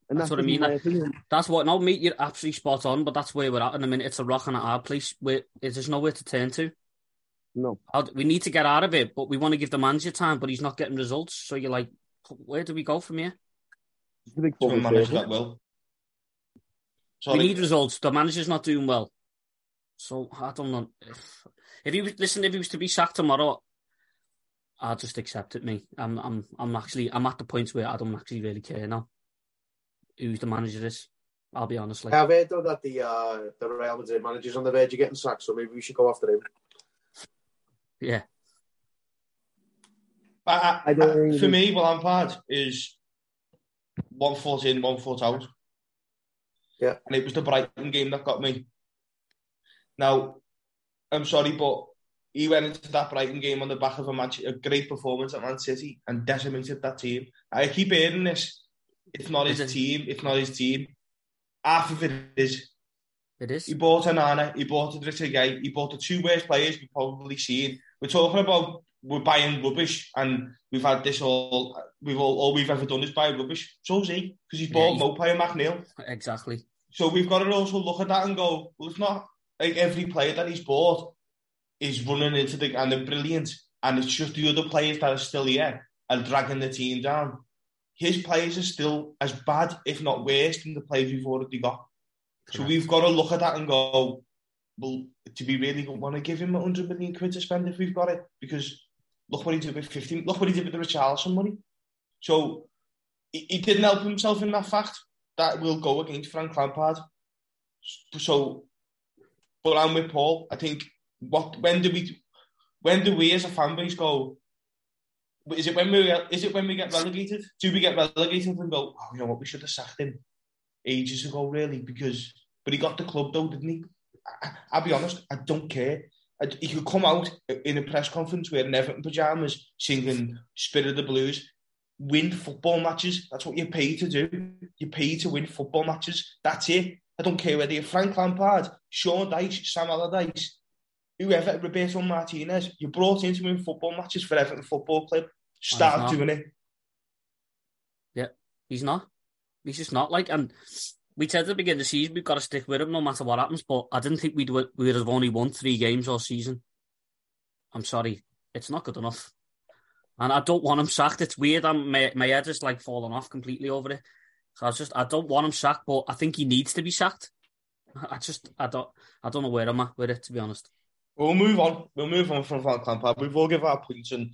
And That's that's, what I mean, my that- opinion. That's what. No, mate, you're absolutely spot on. But that's where we're at in a minute. It's a rock and a hard place. Where there's nowhere to turn to. No. How- We need to get out of it, but we want to give the manager time. But he's not getting results. So you're like, where do we go from here? It's a big to a fucking manager circle. that will. We need results. The manager's not doing well. So I don't know if if he was listen. If he was to be sacked tomorrow, I'll just accept it. Me, I'm I'm I'm actually I'm at the point where I don't actually really care now. Who the manager is? I'll be honest. Like, I've heard though that the uh, the Real Madrid manager's on the verge of getting sacked, so maybe we should go after him. yeah, I, I, I don't I- really- for me, Lampard is one foot in, one foot out. Yeah. And it was the Brighton game that got me. Now, I'm sorry, but he went into that Brighton game on the back of a match, a great performance at Man City and decimated that team. I keep hearing this. It's not his Is team. It's not his team. Half of it is. it is. He bought Onana, he bought Gueye, he bought the two worst players we've probably seen. We're talking about we're buying rubbish and we've had this all we've all all we've ever done is buy rubbish. So's he, because he's bought Yeah, Maupay and McNeil. Exactly. So we've got to also look at that and go, well it's not like every player that he's bought is running into the and they're brilliant and it's just the other players that are still here and dragging the team down. His players are still as bad, if not worse, than the players we've already got. So we've got to look at that and go, well, do we really want to give him 100 million quid to spend if we've got it? Because look what he did with 15, look what he did with the Richarlison money. So he, he didn't help himself in that fact. That will go against Frank Lampard. So, but I'm with Paul. I think, what when do we, when do we as a fan base go, is it when we is it when we get relegated? Do we get relegated and go, oh, you know what, we should have sacked him ages ago, really? Because, but he got the club though, didn't he? I, I'll be honest, I don't care. I, he could come out in a press conference wearing Everton pajamas, singing "Spirit of the Blues," win football matches. That's what you're paid to do. You're paid to win football matches. That's it. I don't care whether you're Frank Lampard, Sean Dyche, Sam Allardyce, whoever, Roberto Martinez. You're brought in to win football matches for Everton Football Club. Start doing it. Yeah, he's not. He's just not like. And we said at the beginning of the season we've got to stick with him no matter what happens. But I didn't think we'd we would have only won three games all season. I'm sorry, it's not good enough. And I don't want him sacked. It's weird. I'm my, my head is like falling off completely over it. So I just I don't want him sacked, but I think he needs to be sacked. I just I don't I don't know where I'm at with it to be honest. We'll move on. We'll move on from Frank Lampard. We've all given our points, and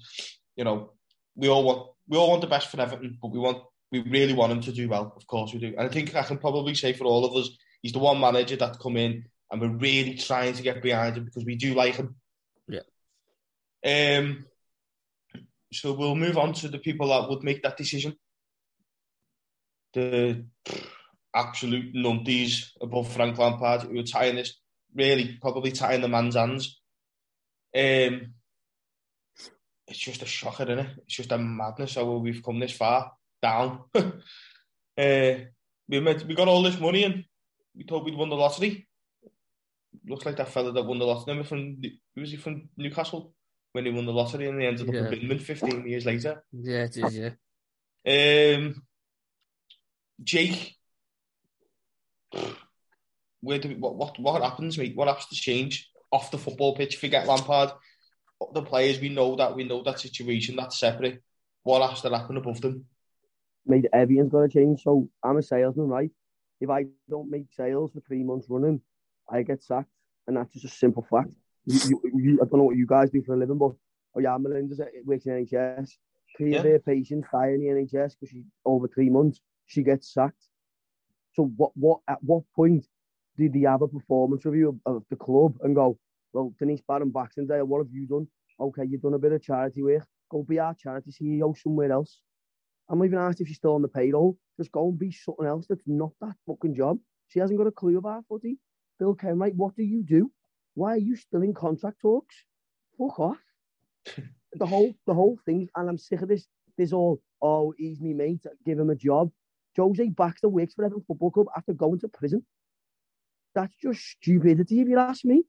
you know, we all want we all want the best for Everton, but we want we really want him to do well. Of course, we do. And I think I can probably say for all of us, he's the one manager that's come in, and we're really trying to get behind him because we do like him. Yeah. Um. So we'll move on to the people that would make that decision. The absolute numpties above Frank Lampard who are tying this really probably tying the man's hands. Um, it's just a shocker, isn't it? It's just a madness how we've come this far down. uh, we met, we got all this money and we thought we'd won the lottery. Looks like that fella that won the lottery. Remember from was he from Newcastle when he won the lottery and he ended up Yeah. in Binman 15 years later. Yeah, it is. Yeah, Um, Jake, where do we, what what what happens, mate? What has to change off the football pitch? Forget Lampard. The players we know that we know that situation. That's separate. What has to happen above them? made everything's got to change. So I'm a salesman, right? If I don't make sales for three months running, I get sacked, and that's just a simple fact. You, you, you, I don't know what you guys do for a living, but oh yeah, Melinda's works in NHS. Three of Yeah. her patients die in the NHS because she over three months she gets sacked. So what what at what point did he have a performance review of, of the club and go, well, Denise Barrett-Baxendale. what have you done? Okay, you've done a bit of charity work. Go be our charity CEO somewhere else. I'm not even asked if she's still on the payroll. Just go and be something else that's not that fucking job. She hasn't got a clue about footy. Bill Kenwright, what do you do? Why are you still in contract talks? Fuck off. the whole the whole thing, and I'm sick of this. This all, oh, he's me mate, give him a job. Jose Baxter works for Everton Football Club after going to prison. That's just stupidity if you ask me.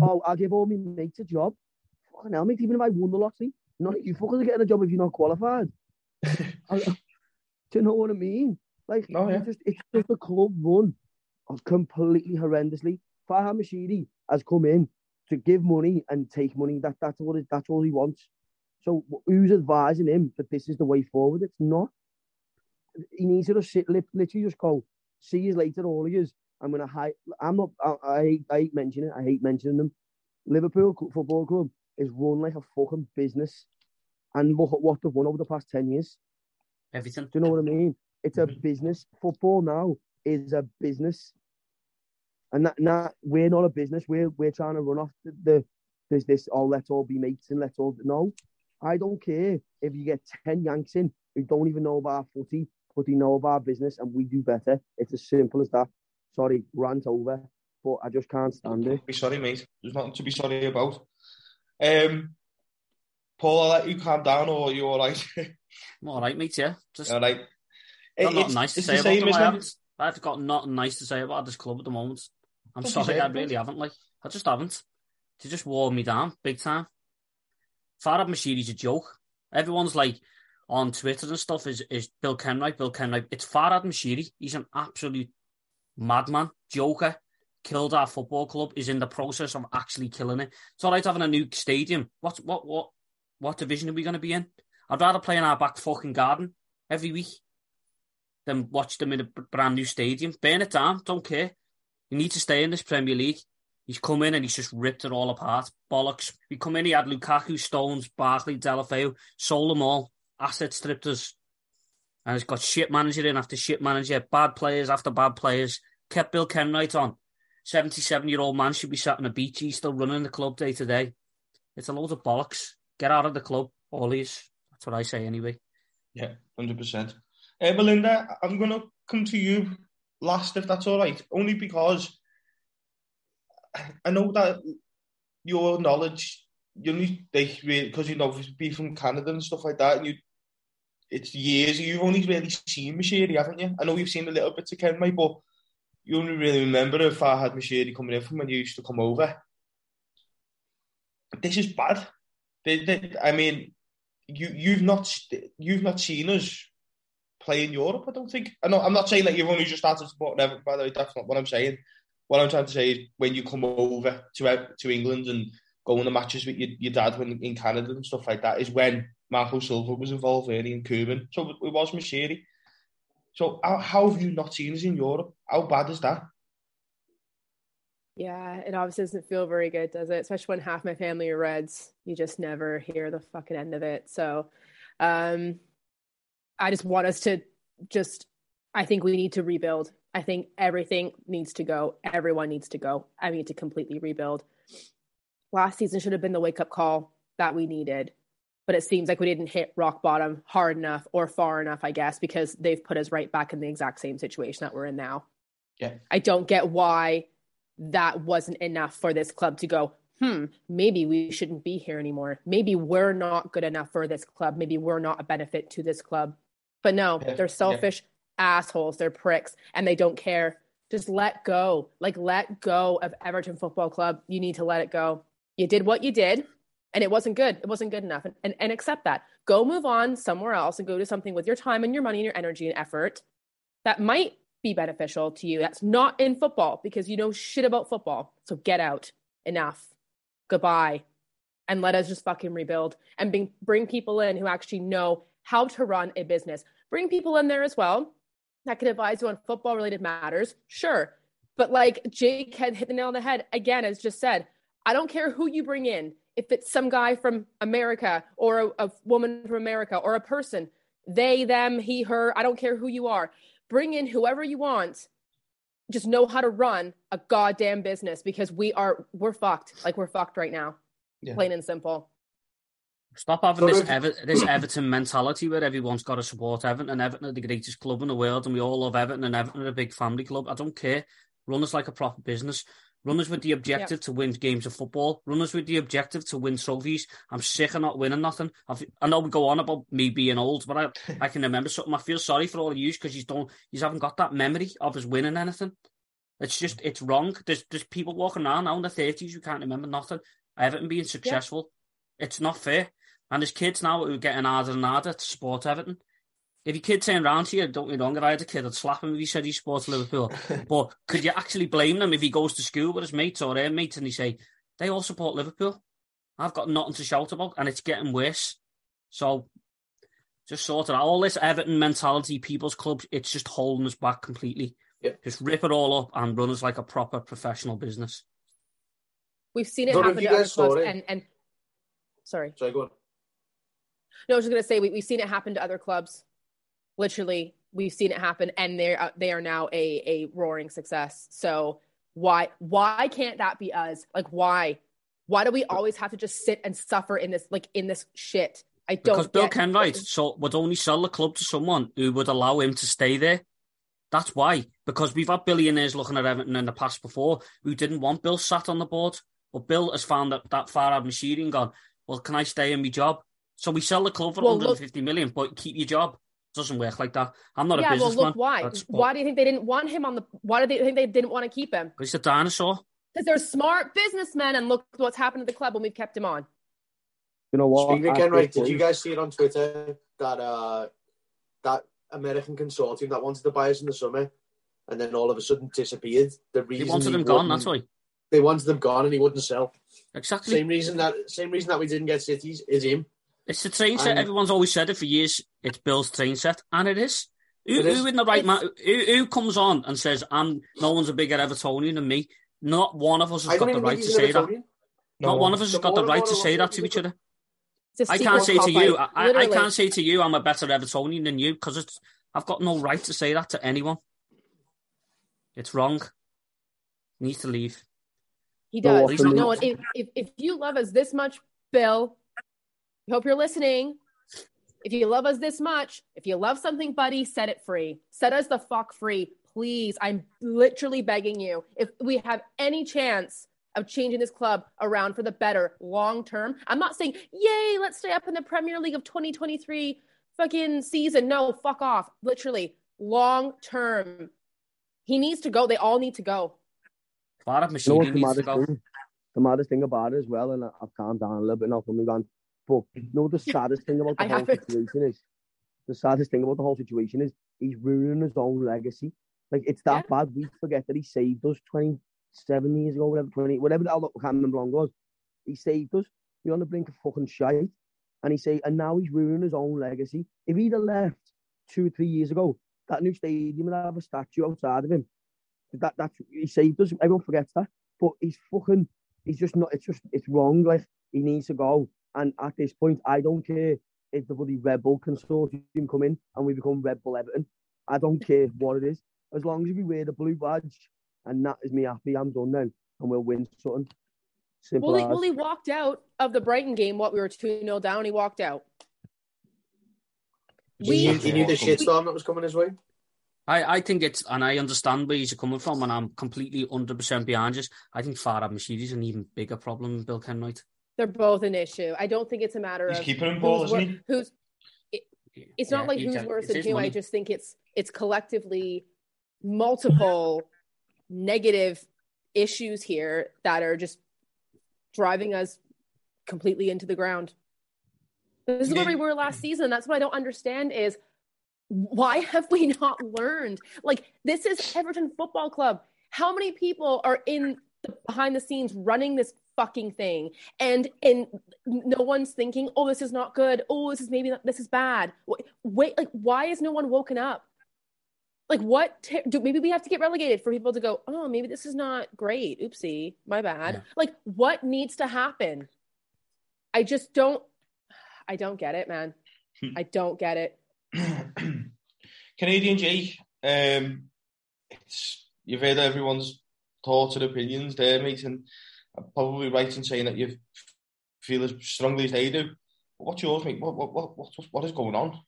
Oh, I'll give all my mates a job. Fucking hell, mate, even if I won the lottery, none of you fuckers are getting a job if you're not qualified. I- do you know what I mean? Like, Oh, yeah. it's, just, it's just a club run completely horrendously. Farhad Moshiri has come in to give money and take money. That that's what it, that's all he wants. So who's advising him that this is the way forward? It's not. He needs to just sit, literally just go. See you later, all of yous. I'm gonna hide. I'm not. I, I hate. I hate mentioning it. I hate mentioning them. Liverpool Football Club is run like a fucking business, and look at what they've won over the past ten years. Everything. Do you know what I mean? It's a Mhm. business. Football now is a business, and that, that we're not a business. We're we're trying to run off the, the there's this. Oh, let's all be mates and let's all no. I don't care if you get ten Yanks in who don't even know about footy, but they know about business, and we do better. It's as simple as that. Sorry, rant over, but I just can't stand it. Be sorry, mate. There's nothing to be sorry about. Um, Paul, I'll let you calm down, or are you all right? I'm all right, mate. Yeah, just all right. got It- nothing it's, nice to say the about them. I haven't, I've got nothing nice to say about this club at the moment. I'm Don't sorry, saying I that. really haven't. Like, I just haven't. They just wore me down big time. Farhad Moshiri's a joke. Everyone's like on Twitter and stuff is is Bill Kenwright, Bill Kenwright. It's Farhad Moshiri. He's an absolute madman, joker. Killed our football club. Is in the process of actually killing it. It's all right having a new stadium. What what what what division are we going to be in? I'd rather play in our back fucking garden every week than watch them in a brand new stadium. Burn it down. Don't care. You need to stay in this Premier League. He's come in and he's just ripped it all apart. Bollocks. We come in, he had Lukaku, Stones, Barkley, Deulofeu, sold them all. Asset stripped us. And he's got shit manager in after shit manager, bad players after bad players. Kept Bill Kenwright on. 77 year old man should be sat on a beach. He's still running the club day to day. It's a load of bollocks. Get out of the club, all these. That's what I say anyway. Yeah, hundred percent. Uh, Melinda, I'm gonna come to you last, if that's all right. Only because I know that your knowledge, you they because you know be from Canada and stuff like that, and you. It's years. You've only really seen Moshiri, haven't you? I know you've seen a little bit of Kenwright, but you only really remember if I had Moshiri coming in from when you used to come over. This is bad. They, they, I mean, you you've not you've not seen us play in Europe. I don't think. I know, I'm not saying that you've only just started supporting Everton. By the way, that's not what I'm saying. What I'm trying to say is when you come over to to England and go on the matches with your, your dad when in Canada and stuff like that is when Marco Silva was involved early in Cuban. So it was Moshiri. So how, how have you not seen us in Europe? How bad is that? Yeah, it obviously doesn't feel very good, does it? Especially when half my family are Reds. You just never hear the fucking end of it. So, um, I just want us to just. I think we need to rebuild. I think everything needs to go. Everyone needs to go. I need to completely rebuild. Last season should have been the wake up call that we needed, but it seems like we didn't hit rock bottom hard enough or far enough, I guess, because they've put us right back in the exact same situation that we're in now. Yeah. I don't get why that wasn't enough for this club to go, hmm, maybe we shouldn't be here anymore. Maybe we're not good enough for this club. Maybe we're not a benefit to this club. But no, Yeah, they're yeah. selfish assholes. They're pricks and they don't care. Just let go. Like, let go of Everton Football Club. You need to let it go. You did what you did and it wasn't good. It wasn't good enough. And, and, and accept that. Go move on somewhere else and go to something with your time and your money and your energy and effort that might be beneficial to you. That's not in football because you know shit about football. So get out. Enough. Goodbye. And let us just fucking rebuild and bring, bring people in who actually know how to run a business. Bring people in there as well that can advise you on football related matters. Sure. But like Jake had hit the nail on the head again, as just said, I don't care who you bring in. If it's some guy from America or a, a woman from America or a person, they, them, he, her, I don't care who you are bring in whoever you want just know how to run a goddamn business because we are we're fucked like we're fucked right now Yeah. plain and simple Stop having this Ever- this Everton mentality where everyone's got to support Everton and Everton are the greatest club in the world and we all love Everton and Everton are a big family club. I don't care. Run us like a proper business. Run us with the objective to win games of football. Runners with the objective to win trophies. I'm sick of not winning nothing. I've, I know we go on about me being old, but I, I can remember something. I feel sorry for all of you because you don't, you haven't got that memory of us winning anything. It's just mm. it's wrong. There's there's people walking around now in their thirties who can't remember nothing. Everton being successful. It's not fair. And there's kids now who are getting harder and harder to support Everton. If your kid turned around to you, don't get me wrong, if I had a kid, I'd slap him if he said he supports Liverpool. but could you actually blame them if he goes to school with his mates or their mates and they say, they all support Liverpool? I've got nothing to shout about and it's getting worse. So just sort it out. All this Everton mentality, people's clubs, it's just holding us back completely. Yeah. Just rip it all up and run us like a proper professional business. We've seen it Don't happen you to other clubs, and and sorry, Sorry, go on. no, I was just gonna say we, we've seen it happen to other clubs. Literally, we've seen it happen, and they're uh, they are now a a roaring success. So why why can't that be us? Like why why do we always have to just sit and suffer in this like in this shit? I don't Because Bill Kenwright so, would only sell the club to someone who would allow him to stay there. That's why. Because we've had billionaires looking at Everton in the past before who didn't want Bill sat on the board. But Bill has found that, that Farhad Moshiri and gone, well, can I stay in my job? So we sell the club for Well, look- 150 million, but keep your job. Doesn't work like that. I'm not yeah, a well, look why. That's- Why do you think they didn't want him on the? Why do they think they didn't want to keep him? He's a dinosaur. Because they're smart businessmen, and look what's happened to the club when we've kept him on. You know what? Speaking of At Ken did you guys see it on Twitter that uh, that American consortium that wanted to buy us in the summer and then all of a sudden disappeared? The He reason wanted them gone, that's why. They wanted them gone and he wouldn't sell. Exactly. Same reason that same reason that we didn't get cities is him. It's the train set. Everyone's always said it for years. It's Bill's train set, and it is. Who, It is. who in the right man? Who, who comes on and says, "I'm no one's a bigger Evertonian than me"? Not one of us has I got the right to say that. Evertonian. Not one of us has got the right to say that to each other. It's a I secret can't say to you. I, I Literally. can't say to you, I'm a better Evertonian than you because it's. I've got no right to say that to anyone. It's wrong. He needs to leave. He does. for No, if, if if you love us this much, Bill, hope you're listening. If you love us this much, if you love something, buddy, set it free. Set us the fuck free, please. I'm literally begging you. If we have any chance of changing this club around for the better long term, I'm not saying, yay, let's stay up in the Premier League of 2023 fucking season. No, fuck off. Literally, long term. He needs to go. They all need to go. Farhad You know Machine the needs to maddest go. thing? The maddest thing about it as well, and I- I've calmed down a little bit now from me rant. But mm-hmm. you know the saddest thing about the I whole situation is? The saddest thing about the whole situation is he's ruining his own legacy. Like it's that bad. We forget that he saved us twenty seven years ago, whatever, twenty, whatever the hell I can't remember long was. He saved us. We're on the brink of fucking shite. And he say, and now he's ruining his own legacy. If he'd have left two or three years ago, that new stadium would have a statue outside of him. That that's he saved us. Everyone forgets that. But he's fucking he's just not it's just it's wrong. Like he needs to go. And at this point, I don't care if the bloody Red Bull consortium come in and we become Red Bull Everton. I don't care what it is. As long as we wear the blue badge and that is me happy, I'm done then. And we'll win something. Simple Well, he, as. well, he walked out of the Brighton game. What we were 2 0 down, he walked out. He We- knew, he knew the shitstorm that was coming his way. I, I think it's, and I understand where you're coming from, and I'm completely 100% behind you. I think Farhad Moshiri is an even bigger problem than Bill Kenwright. They're both an issue. I don't think it's a matter He's of keeping him ball, who's, isn't he? who's it's not like who's can- worse it's than his who. I just think it's it's collectively multiple negative issues here that are just driving us completely into the ground. This is where we were last season. That's what I don't understand is why have we not learned? Like this is Everton Football Club. How many people are in the behind the scenes running this fucking thing. And and no one's thinking oh this is not good. Oh this is maybe not, this is bad. Wait- like why is no one woken up? Like what t- do maybe we have to get relegated for people to go oh maybe this is not great. Oopsie. My bad. Yeah. like what needs to happen? I just don't i don't get it man. I don't get it. Canadian G, um, it's, you've heard everyone's thoughts and opinions there, mate, and I'm probably right in saying that you feel as strongly as they do. But what's yours, mate? What, what, what, what, what is going on?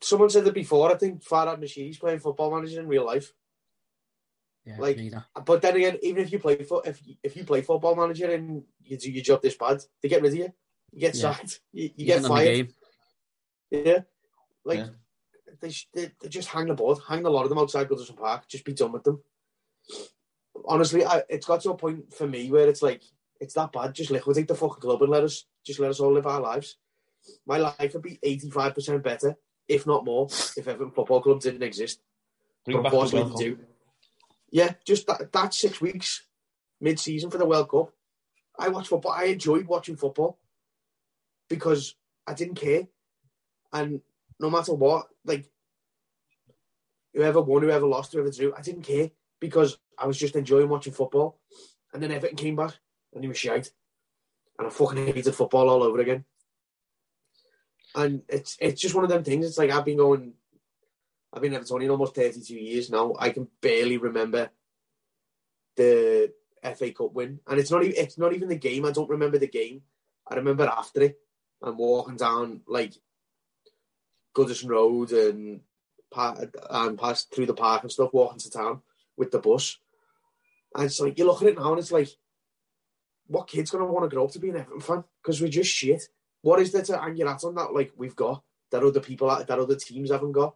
Someone said it before. I think Farhad Moshiri's playing football manager in real life. Yeah, Like- neither. But then again, even if you play for if if you play football manager and you do your job this bad, they get rid of you. You get Yeah. sacked. You, you He's get in on the fired. Yeah. Like Yeah. they, they, they just hang the board, hang a lot of them outside Goodison Park, just be done with them. Honestly, I, it's got to a point for me where it's like, it's that bad. Just liquidate the fucking club and let us, just let us all live our lives. My life would be 85% better, if not more, if Everton Football Club didn't exist. Bring But unfortunately, they do. Yeah, just that, that six weeks mid-season for the World Cup. I watched football. I enjoyed watching football because I didn't care, and no matter what, like whoever won, whoever lost, whoever drew, I didn't care because I was just enjoying watching football. And then Everton came back and he was shite, and I fucking hated football all over again. And it's it's just one of them things. It's like I've been going I've been Evertonian almost 32 years now. I can barely remember the FA Cup win, and it's not even it's not even the game. I don't remember the game. I remember after it I'm walking down like Goodison Road and and past through the park and stuff, walking to town with the bus. And it's like you look at it now, and it's like, what kid's gonna want to grow up to be an Everton fan? Because we're just shit. What is there to hang your hat on that? Like we've got that other people that other teams haven't got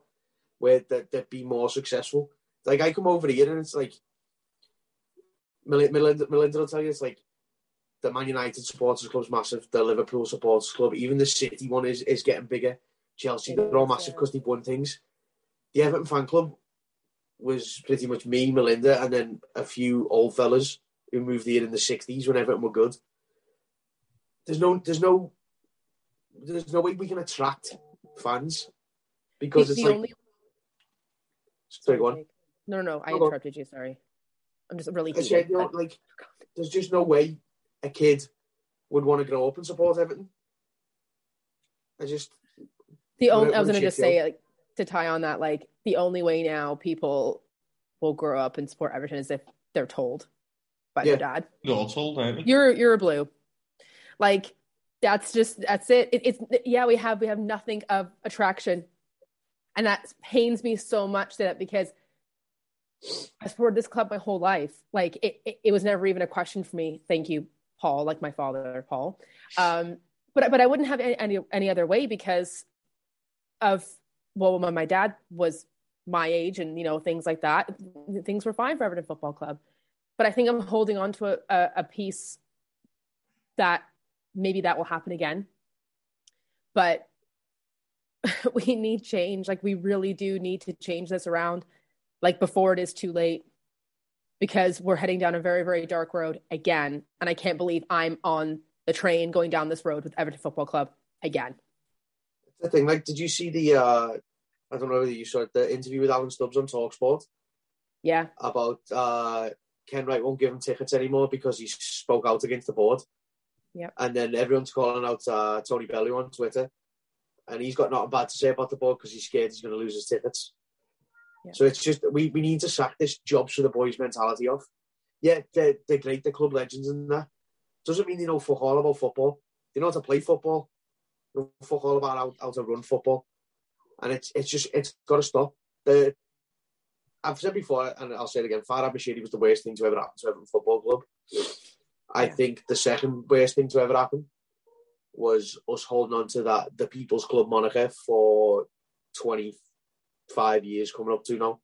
where that that be more successful. Like I come over here and it's like Mel- Melinda, Melinda will tell you it's like the Man United supporters club's massive, the Liverpool supporters club, even the City one is is getting bigger. Chelsea, they're all massive because they've won things. The Everton fan club was pretty much me, Melinda, and then a few old fellas who moved here in the sixties when Everton were good. There's no there's no there's no way we can attract fans because it's the like only sorry, go on. No, no, no. I go on. interrupted you. Sorry. I'm just really I said, you know, like, there's just no way a kid would want to grow up and support Everton. I just, The only I was gonna just say like to tie on that, like the only way now people will grow up and support Everton is if they're told by Yeah. their dad. You're all told, aren't you? You're you're a blue. Like that's just that's it. it. It's yeah, we have we have nothing of attraction. And that pains me so much that because I supported this club my whole life. Like it, it, it was never even a question for me. Thank you, Paul, like my father, Paul. Um, but but I wouldn't have any any, any other way because of well, when my dad was my age and you know things like that, things were fine for Everton Football Club. But I think I'm holding on to a, a, a piece that maybe that will happen again. But we need change. Like we really do need to change this around, like before it is too late, because we're heading down a very very dark road again. And I can't believe I'm on the train going down this road with Everton Football Club again. the thing, like, did you see the, uh, I don't know whether you saw the interview with Alan Stubbs on Talksport Yeah, about uh, Kenwright won't give him tickets anymore because he spoke out against the board. Yeah. And then everyone's calling out uh, Tony Bellew on Twitter. And he's got nothing bad to say about the board because he's scared he's going to lose his tickets. Yeah. So it's just, we, we need to sack this jobs for the boys mentality off. Yeah, they're, they're great, they're club legends and that. Doesn't mean they know fuck all about football. They know how to play football. They know fuck all about how, how to run football. And it's it's just, it's got to stop. The, I've said before, and I'll say it again, Farhad Moshiri was the worst thing to ever happen to Everton Football Club. I Yeah. think the second worst thing to ever happen was us holding on to that the People's Club moniker for 25 years coming up to now.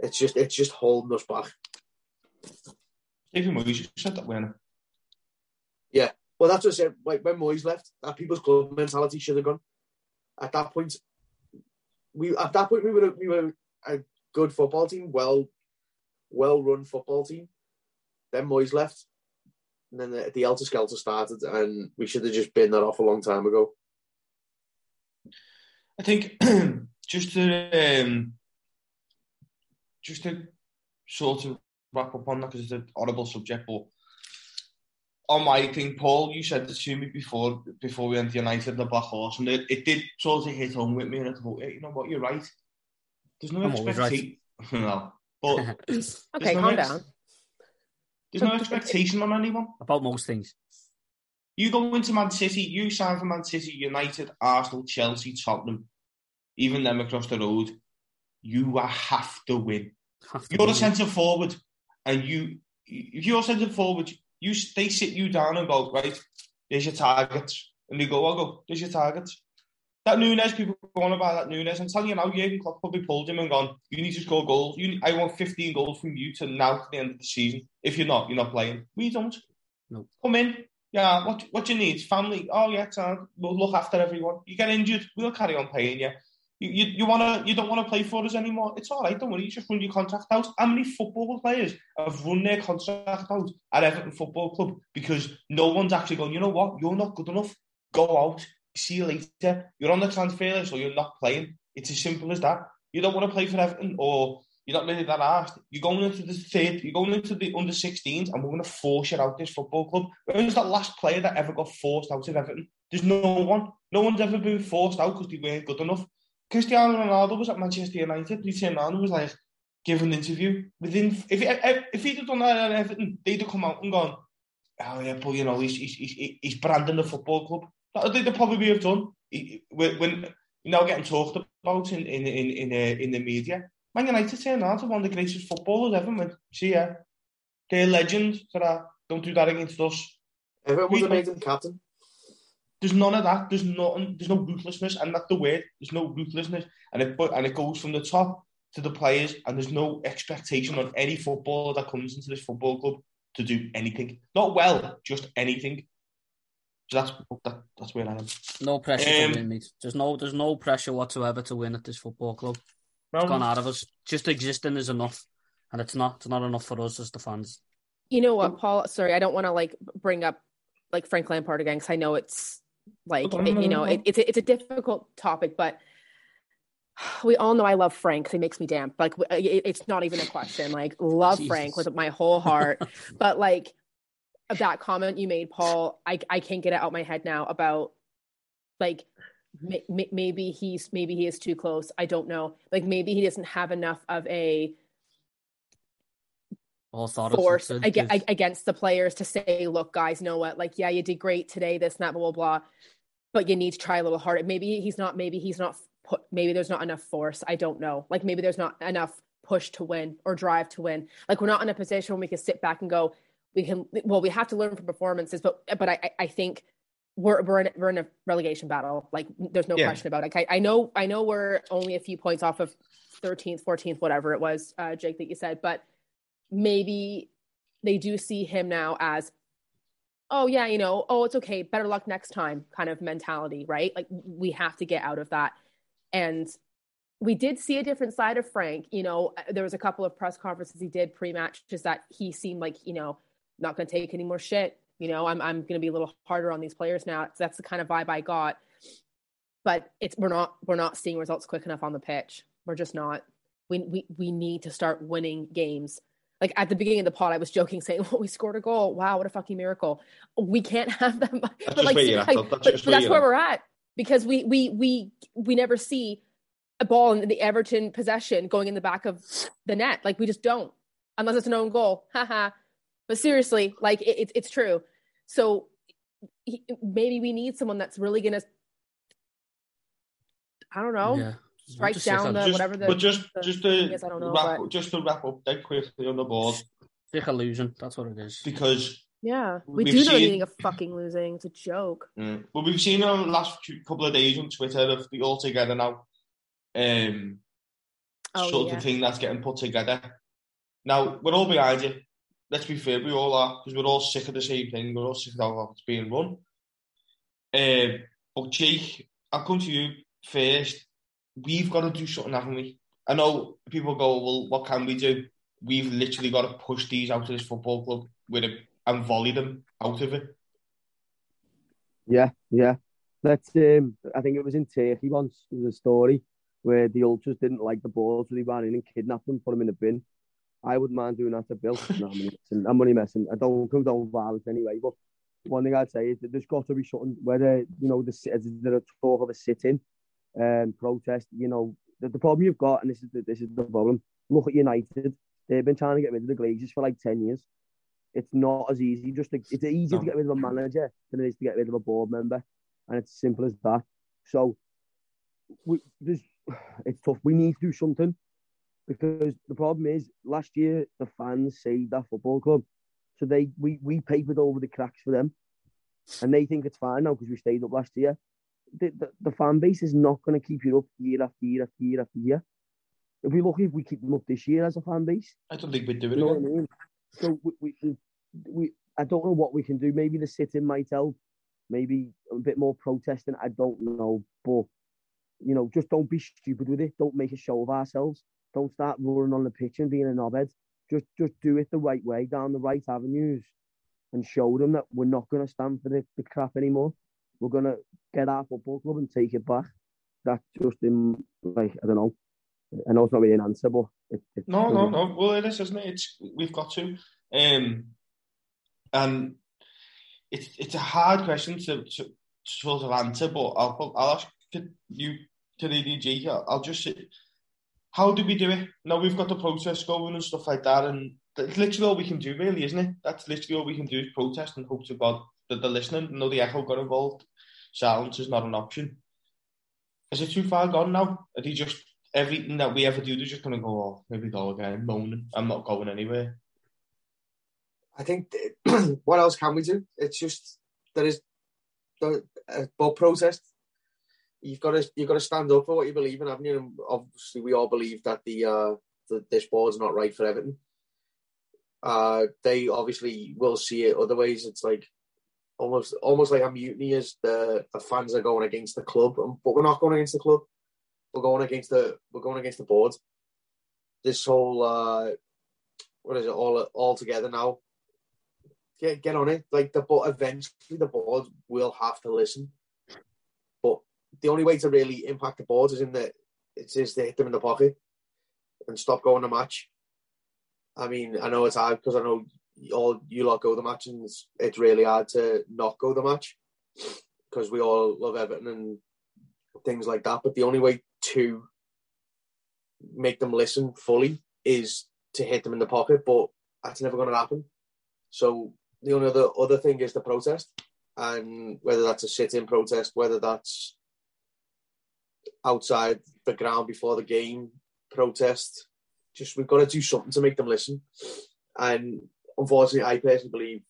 It's just it's just holding us back. Stephen Moyes said that when Yeah, Well, that's what I said. Like when Moyes left, that People's Club mentality should have gone. At that point, we at that point we were a, we were a good football team, well well run football team. Then Moyes left, and then the, the Elter Skelter started, and we should have just been that off a long time ago. I think just to um, just to sort of wrap up on that because it's an horrible subject, but on my thing, Paul, you said this to me before before we went to United the Black Horse, and it, it did sort of hit home with me, and I thought, hey, you know what, you're right. There's no I'm right. expectation. no, but okay, no calm ex- down. There's no expectation on anyone. About most things. You go into Man City, you sign for Man City, United, Arsenal, Chelsea, Tottenham, even them across the road. You have to win. Have to You're be. a centre forward, and you, if you're centre forward, you they sit you down and go right. There's your targets, and they go, I'll go. There's your targets. that Nunez, people going about that Nunez. I'm telling you now, Jurgen Klopp probably pulled him and gone, you need to score goals. You, I want 15 goals from you to now to the end of the season. If you're not, you're not playing. We don't. No. Come in. Yeah, what what you need? Family. Oh yeah, Tom, we'll look after everyone. You get injured, we'll carry on paying you. You, you, you wanna you don't want to play for us anymore. It's all right, don't worry. You just run your contract out. How many football players have run their contract out at Everton Football Club because no one's actually going. You know what? You're not good enough. Go out. See you later. You're on the transfer list, or you're not playing. It's as simple as that. You don't want to play for Everton, or you're not really that asked. You're going into the third. You're going into the under 16s, and we're going to force you out this football club. Who's that last player that ever got forced out of Everton? There's no one. No one's ever been forced out because they weren't good enough. Cristiano Ronaldo was at Manchester United. He turned around and was like, give an interview. Within, if if he'd have done that at Everton, they'd have come out and gone, oh yeah, but you know, he's he's he's, he's branding the football club. That they'd probably have done. He, when you know getting talked about in in in in, uh, in the media. Man United turned around to one of the greatest footballers ever. Went, see ya, they're legends So that. Don't do that against us. Everyone We would have don't- made him captain. There's none of that. There's nothing. There's no ruthlessness, and that's the word. There's no ruthlessness, and it but and it goes from the top to the players, and there's no expectation on any footballer that comes into this football club to do anything. Not well, just anything. So that's that, that's where I am. No pressure Um, to win, mate. There's no there's no pressure whatsoever to win at this football club. It's gone out of us. Just existing is enough, and it's not. It's not enough for us as the fans. You know what, Paul? Sorry, I don't want to like bring up like Frank Lampard again because I know it's like you know it, um, it's a, it's a difficult topic, but we all know I love Frank 'cause he makes me damp. Like it, it's not even a question. Like love Frank with my whole heart, but like that comment you made, Paul, I I can't get it out my head now about like mm-hmm. may, may- maybe he's maybe he is too close. I don't know. Like maybe he doesn't have enough of a Authority force to ag- give- ag- against the players to say, look, guys, know what? Like, yeah, you did great today, this and that, blah, blah, blah. But you need to try a little harder. Maybe he's not, maybe he's not put, maybe there's not enough force. I don't know. Like, maybe there's not enough push to win or drive to win. Like, we're not in a position where we can sit back and go, we can, well, we have to learn from performances, but, but I, I- I think we're, we're in, we're in a relegation battle. Like, there's no Yeah. question about it. I, I know, I know we're only a few points off of 13th, 14th, whatever it was, uh, Jake, that you said, but maybe they do see him now as oh yeah you know oh it's okay better luck next time kind of mentality right? Like we have to get out of that. And we did see a different side of frank you know uh, there was a couple of press conferences he did pre-match just that he seemed like you know not going to take any more shit. You know i'm, I'm going to be a little harder on these players now. That's the kind of vibe i got. But it's we're not we're not seeing results quick enough on the pitch. We're just not. We we, we need to start winning games like at the beginning of the pod, I was joking saying, "Well, we scored a goal. Wow, what a fucking miracle!" We can't have that. But like, where like- That's but, but where that's where we're at because we we we we never see a ball in the Everton possession going in the back of the net. Like we just don't, unless it's an own goal. Haha. but seriously, like it, it's it's true. So he, maybe we need someone that's really gonna. I don't know. yeah. Strike down of- the- Just- whatever the- but just the just to is, I don't know, wrap but- just to wrap up dead quickly on the board sick of losing. That's what it is. because Yeah, we We've do know seen- anything of fucking losing. It's a joke. Mm. Well, we've seen over the last couple of days on Twitter of the all together now. Um, Oh, sort yeah. of thing that's getting put together. Now we're all behind you. Let's be fair, we all are because we're all sick of the same thing. We're all sick of how it's being run. Um, but Jake, I'll come to you first. We've got to do something, haven't we? I know people go, well, what can we do? We've literally got to push these out of this football club with a, and volley them out of it. Yeah, yeah. Let's. Um, I think it was in Turkey once. There was a story where the ultras didn't like the balls, so they ran in and kidnapped them, put them in a bin. I wouldn't mind doing that to Bill. no, I'm only messing. I'm only messing. I don't condone violence anyway. But one thing I'd say is that there's got to be something whether you know the is there a talk of a sit-in, um, protest. You know the, the problem you've got, and this is the, this is the problem. Look at United. They've been trying to get rid of the Glazers for like ten years. It's not as easy. Just to, it's easier No. to get rid of a manager than it is to get rid of a board member, and it's simple as that. So we there's it's tough. We need to do something because the problem is last year the fans saved that football club, so they we we papered over the cracks for them, and they think it's fine now because we stayed up last year. The, the, the fan base is not going to keep you up year after year after year after year. If we lucky if we keep them up this year as a fan base, I don't think we'd do you it know what I mean? So we, we, we, we I don't know what we can do. Maybe the sit-in might help. Maybe a bit more protesting. I don't know, but you know, just don't be stupid with it. Don't make a show of ourselves. Don't start roaring on the pitch and being a knobhead. Just just do it the right way, down the right avenues, and show them that we're not going to stand for the, the crap anymore. We're going to get our football club and take it back. That's just in like I don't know. I know it's not really an answer, but it, it, No, no, no. Well, it is, isn't it? It's we've got to, um, and it's it's a hard question to, to, to sort of answer. But I'll I'll ask you, Canadian G. I'll, I'll just say, how do we do it? Now we've got the protest going and stuff like that, and that's literally all we can do, really, isn't it? That's literally all we can do is protest and hope to God that they're listening. No, the echo got involved. Silence is not an option. Is it too far gone now? Are they just everything that we ever do, they're just going to go, oh, here we go again, moaning. I'm not going anywhere. I think what else can we do? It's just there is the uh, protest. You've got to you've got to stand up for what you believe in, haven't you? And obviously, we all believe that the uh, the, this not right for Everton. Uh, they obviously will see it other ways. It's like almost almost like a mutiny as the, the fans are going against the club, Um, but we're not going against the club. We're going against the we're going against the board. This whole uh, what is it all all together now? Get get on it. Like the board eventually the board will have to listen. But the only way to really impact the board is in the it is to hit them in the pocket and stop going the match. I mean, I know it's hard because I know all you lot go the match and it's, it's really hard to not go the match because we all love Everton and things like that. But the only way to make them listen fully is to hit them in the pocket, but that's never going to happen. So the only other other thing is the protest, and whether that's a sit-in protest, whether that's outside the ground before the game protest, just we've got to do something to make them listen. And unfortunately, I personally believe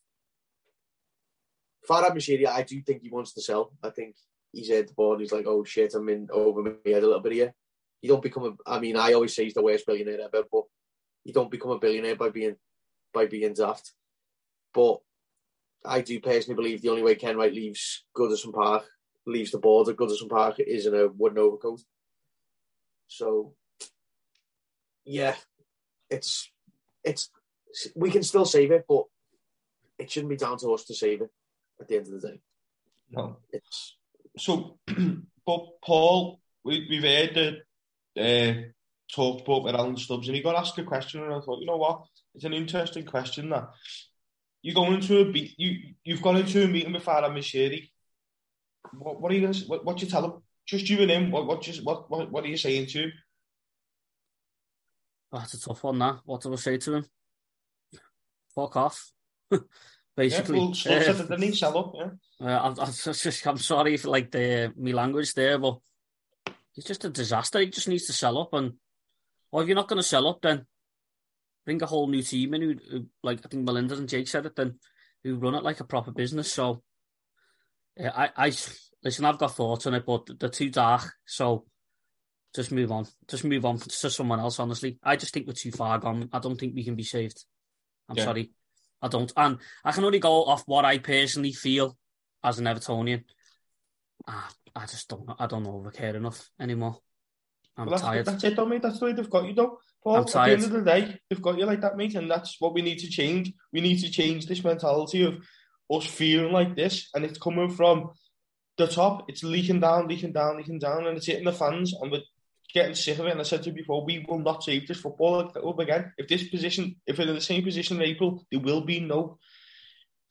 Farhad Moshiri, I do think he wants to sell. I think he's at the board. He's like, oh shit, I'm in over my head a little bit here. You don't become a. I mean, I always say he's the worst billionaire ever, but you don't become a billionaire by being by being daft. But I do personally believe the only way Kenwright leaves Goodison Park, leaves the board at Goodison Park, is in a wooden overcoat. So, yeah, it's it's we can still save it, but it shouldn't be down to us to save it. At the end of the day, No. it's So, but Paul, we, we've heard the uh, talked about Alan Stubbs, and he got asked a question, and I thought, you know what, it's an interesting question that you go into a be- you you've gone into a meeting with Farhad Moshiri. What, what are you going to what, what you tell him? Just you and him. What what just what what, what are you saying to him? That's a tough one, that. What do I say to him? Fuck off. Yeah, Basically. well, Stubbs Uh, said it. Sell up, yeah. Uh, I'm, I'm, just, I'm sorry for like the me language there, but he's just a disaster. He just needs to sell up, and or if you're not going to sell up, then bring a whole new team in. Who, who, like I think Melinda and Jake said it, then who run it like a proper business. So, yeah, I, I listen. I've got thoughts on it, but they're too dark. So, just move on. Just move on to someone else. Honestly, I just think we're too far gone. I don't think we can be saved. I'm Yeah. sorry. I don't. And I can only go off what I personally feel as an Evertonian. Ah, I just don't. I don't know if I care enough anymore. I'm Well, that's, tired. that's it, though, mate. That's the way they've got you, though. Paul, I'm at the end of the day, they've got you like that, mate, and that's what we need to change. We need to change this mentality of us feeling like this, and it's coming from the top. It's leaking down, leaking down, leaking down, and it's hitting the fans, and we're getting sick of it. And I said to you before, we will not save this football club again. If this position, if we're in the same position in April, there will be no.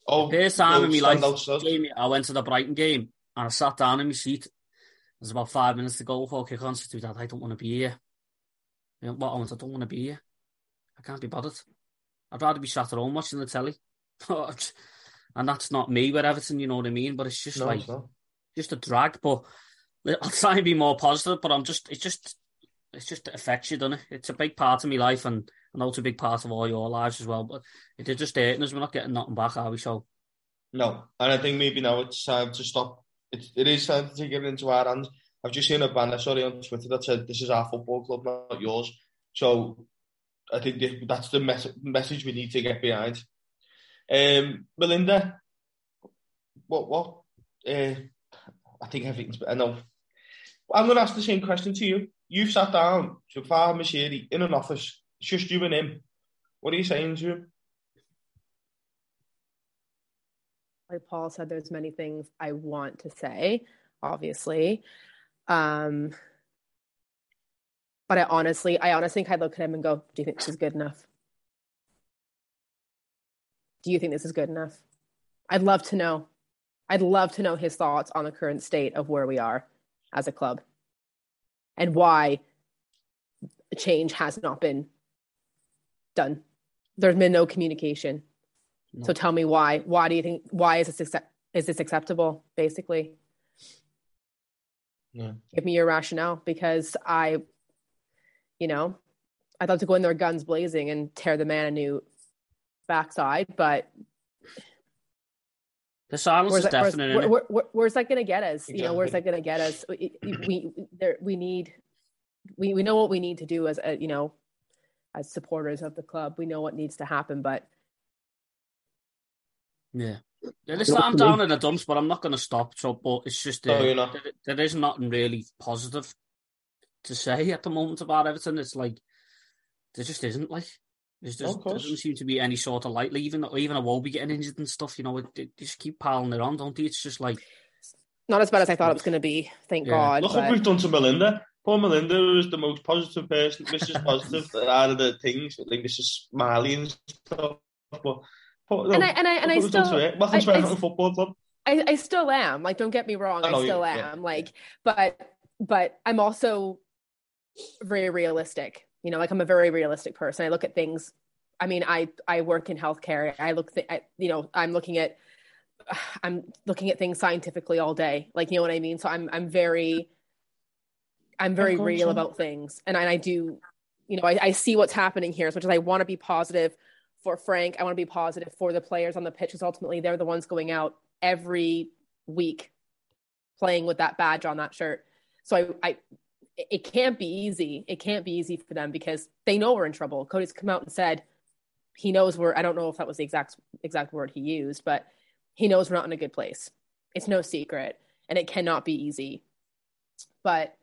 Oh, First time in my life. Jamie, I went to the Brighton game and I sat down in my seat. There's about five minutes to go before kick on. So, Dad, I don't want to be here. You know, what I want, I don't want to be here. I can't be bothered. I'd rather be sat at home watching the telly. and that's not me with Everton, you know what I mean? But it's just No, like it's just a drag. But I'll try and be more positive. But I'm just, it's just, it's just it affects you, doesn't it? It's a big part of my life, and I know it's a big part of all your lives as well. But it's just hurting us. We're not getting nothing back, are we? So No, and I think maybe now it's time to stop it's, it is time to take it into our hands. I've just seen a banner, sorry, on Twitter that said, this is our football club, not yours. So I think that's the mes- message we need to get behind. Um, Melinda, what, what, uh, I think everything's, I know. I'm going to ask the same question to you. You've sat down to Far Moshiri in an office, it's just you and him. What are you saying to him? Like Paul said, there's many things I want to say, obviously. Um, but I honestly, I honestly think I'd look at him and go, Do you think this is good enough? Do you think this is good enough? I'd love to know. I'd love to know his thoughts on the current state of where we are as a club and why change has not been done. There's been no communication. No. So tell me why. Why do you think? Why is this accept, is this acceptable? Basically, give me your rationale because I, you know, I'd love to go in there guns blazing and tear the man a new backside, but the silence is that, definite. Where's, where, where, where's that going to get us? Exactly. You know, where's that going to get us? We we, there, we need we we know what we need to do as a, you know as supporters of the club. We know what needs to happen, but yeah. Yeah, listen, I'm down in the dumps, but I'm not going to stop. So, but it's just uh, no, there, there is nothing really positive to say at the moment about everything. It's like there just isn't like there's just oh, there doesn't seem to be any sort of light. Like, even even I will be getting injured and stuff. You know, it, it, just keep piling it on, don't they? It's just like not as bad as I thought it was going to be. Thank yeah. God. Look but... what we've done to Melinda. Poor Melinda is the most positive person, Mrs. Positive out of the things. Like Mrs. Smiley and stuff. But and I and I and I still welcome to I, football club. I, I still am. Like, don't get me wrong, I, I still am. Yeah. Like, but but I'm also very realistic. You know, like I'm a very realistic person. I look at things. I mean, I I work in healthcare. I look, th- I, you know, I'm looking at I'm looking at things scientifically all day. Like, you know what I mean? So I'm I'm very I'm very real about things, and I, I do. You know, I, I see what's happening here, as much as I want to be positive for Frank. I want to be positive for the players on the pitch because ultimately they're the ones going out every week playing with that badge on that shirt. So I, I it can't be easy. It can't be easy for them because they know we're in trouble. Coady's come out and said he knows we're I don't know if that was the exact exact word he used, but he knows we're not in a good place. It's no secret and it cannot be easy. But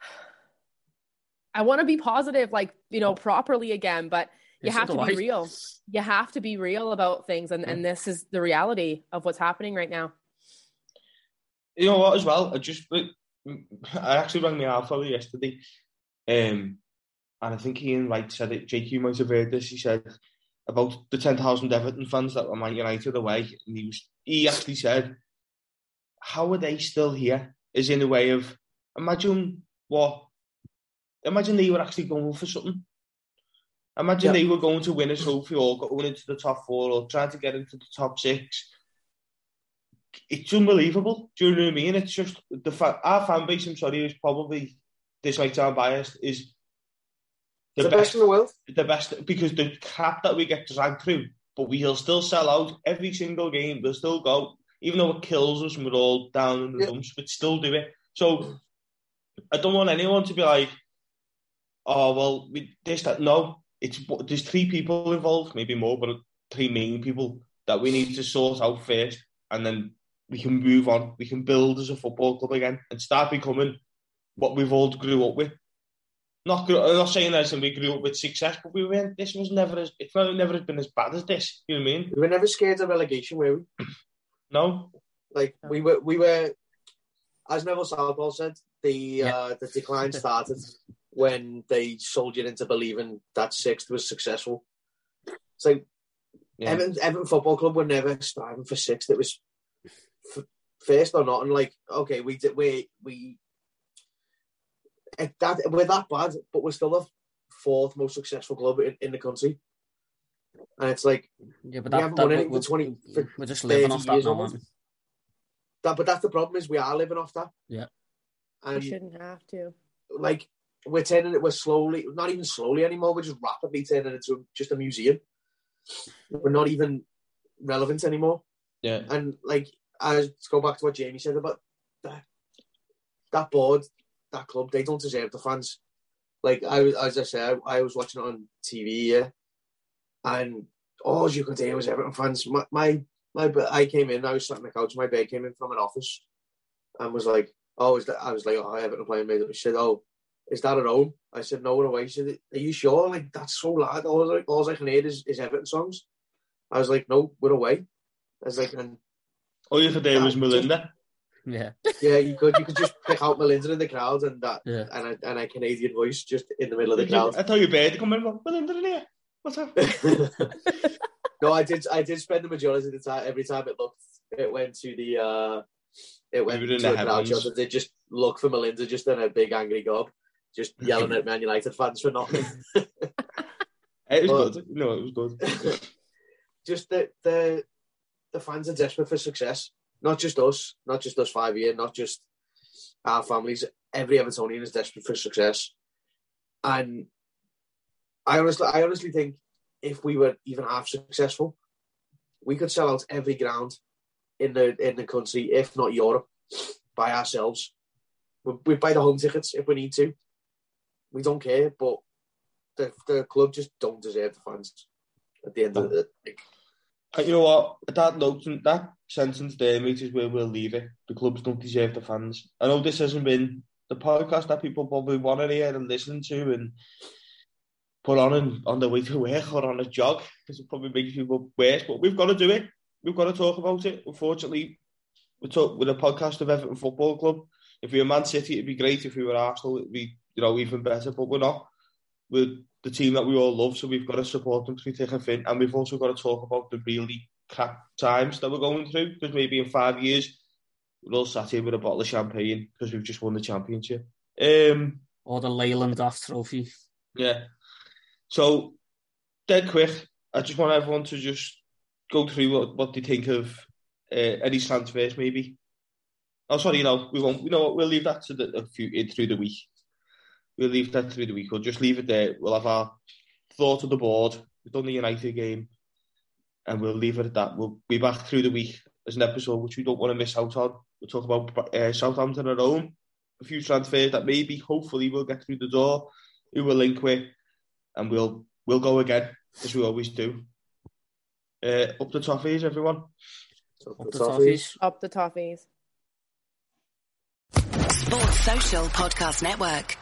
I want to be positive like, you know, properly again, but you have to be real. You have to be real about things, and, yeah. and this is the reality of what's happening right now. You know what? As well, I just I actually rang my alpha yesterday, um, and I think Ian Wright said it. Jake, you might have heard this. He said about the ten thousand Everton fans that were Man United away, and he was he actually said, "How are they still here?" Is in a way of imagine what imagine they were actually going for something Imagine they were going to win a trophy or going into the top four or trying to get into the top six. It's unbelievable. Do you know what I mean? It's just the fact our fan base. I'm sorry, is probably this might sound biased. Is the, the best, best, in the world. The best because the crap that we get dragged through, but we'll still sell out every single game. We'll still go, even though it kills us and we're all down in the yeah. dumps, but still do it. So I don't want anyone to be like, oh well, we this that. No, it's there's three people involved, maybe more, but three main people that we need to sort out first, and then we can move on. We can build as a football club again and start becoming what we've all grew up with. Not, I'm not saying that we grew up with success, but we went. This was never as it's never been as bad as this. You know what I mean? We were never scared of relegation, were we? no. Like we were, we were. As Neville Southall said, the yeah. uh, the decline started when they sold you into believing that sixth was successful. So yeah. Everton, Everton Football Club were never striving for sixth. It was f- first or not, and like okay, we did we we eh, that we're that bad, but we're still the fourth most successful club in, in the country. And it's like yeah, but that, we haven't that, won anything for twenty. For we're just living off that now, that, but that's the problem is we are living off that. Yeah, and we shouldn't have to. Like we're turning it, we're slowly, not even slowly anymore, we're just rapidly turning it into just a museum. We're not even relevant anymore. Yeah. And like, I go back to what Jamie said about that that board, that club. They don't deserve the fans. Like I as I said, I, I was watching it on TV, yeah, and all you could hear was Everton fans. My, my, my, I came in. I was sat on the couch. My bed came in from an office, and was like, "Oh, is that?" I was like, "Oh, Everton playing me." He said, "Oh, is that at home?" I said, "No, we're away." He said, "Are you sure?" Like that's so loud. All, all I can hear is, is Everton songs. I was like, "No, we're away." I was like, and All you could do was Melinda. Yeah, yeah, you could you could just pick out Melinda in the crowd and that yeah. and a, and a Canadian voice just in the middle of the crowd. I tell your bed to come in. go, Melinda in here. What's up? no, I did. I did spend the majority of the time. Every time it looked, it went to the. uh It went You to the the crowd heavens. shot. and They just look for Melinda, just in a big angry gob, just yelling at Man United fans for nothing. It was Well- good. No, it was good. just the the the fans are desperate for success. Not just us, not just us five year, not just our families. Every Evertonian is desperate for success, and I honestly, I honestly think if we were even half successful, we could sell out every ground in the in the country, if not Europe, by ourselves. We buy the home tickets if we need to. We don't care, but the the club just don't deserve the fans. At the end of the. And you know what? That note, that sentence there, mate, is where we'll leave it. The clubs don't deserve the fans. I know this hasn't been the podcast that people probably want to hear and listen to and put on and, on the way to work or on a jog because it probably makes people worse. But we've got to do it. We've got to talk about it. Unfortunately, we talk with a podcast of Everton Football Club. If we were Man City, it'd be great. If we were Arsenal, it'd be you know even better. But we're not. We're the team that we all love, so we've got to support them through thick and thin. And we've also got to talk about the really crap times that we're going through because maybe in five years we're all sat here with a bottle of champagne because we've just won the championship. Um, Or the Leyland DAF trophy. yeah. So, dead quick, I just want everyone to just go through what, what they think of uh, any transfers, maybe. Oh, sorry, you know, we won't. You know what? We'll leave that to the a few in through the week. We'll leave that through the week. We'll just leave it there. We'll have our thought of the board. We've done the United game, and we'll leave it at that. We'll be back through the week as an episode which we don't want to miss out on. We'll talk about uh, Southampton at home, a few transfers that maybe, hopefully, we'll get through the door. Who we'll link with, and we'll we'll go again as we always do. Uh, up the toffees, everyone. So, Up the the toffees. Up the toffees. Sports Social Podcast Network.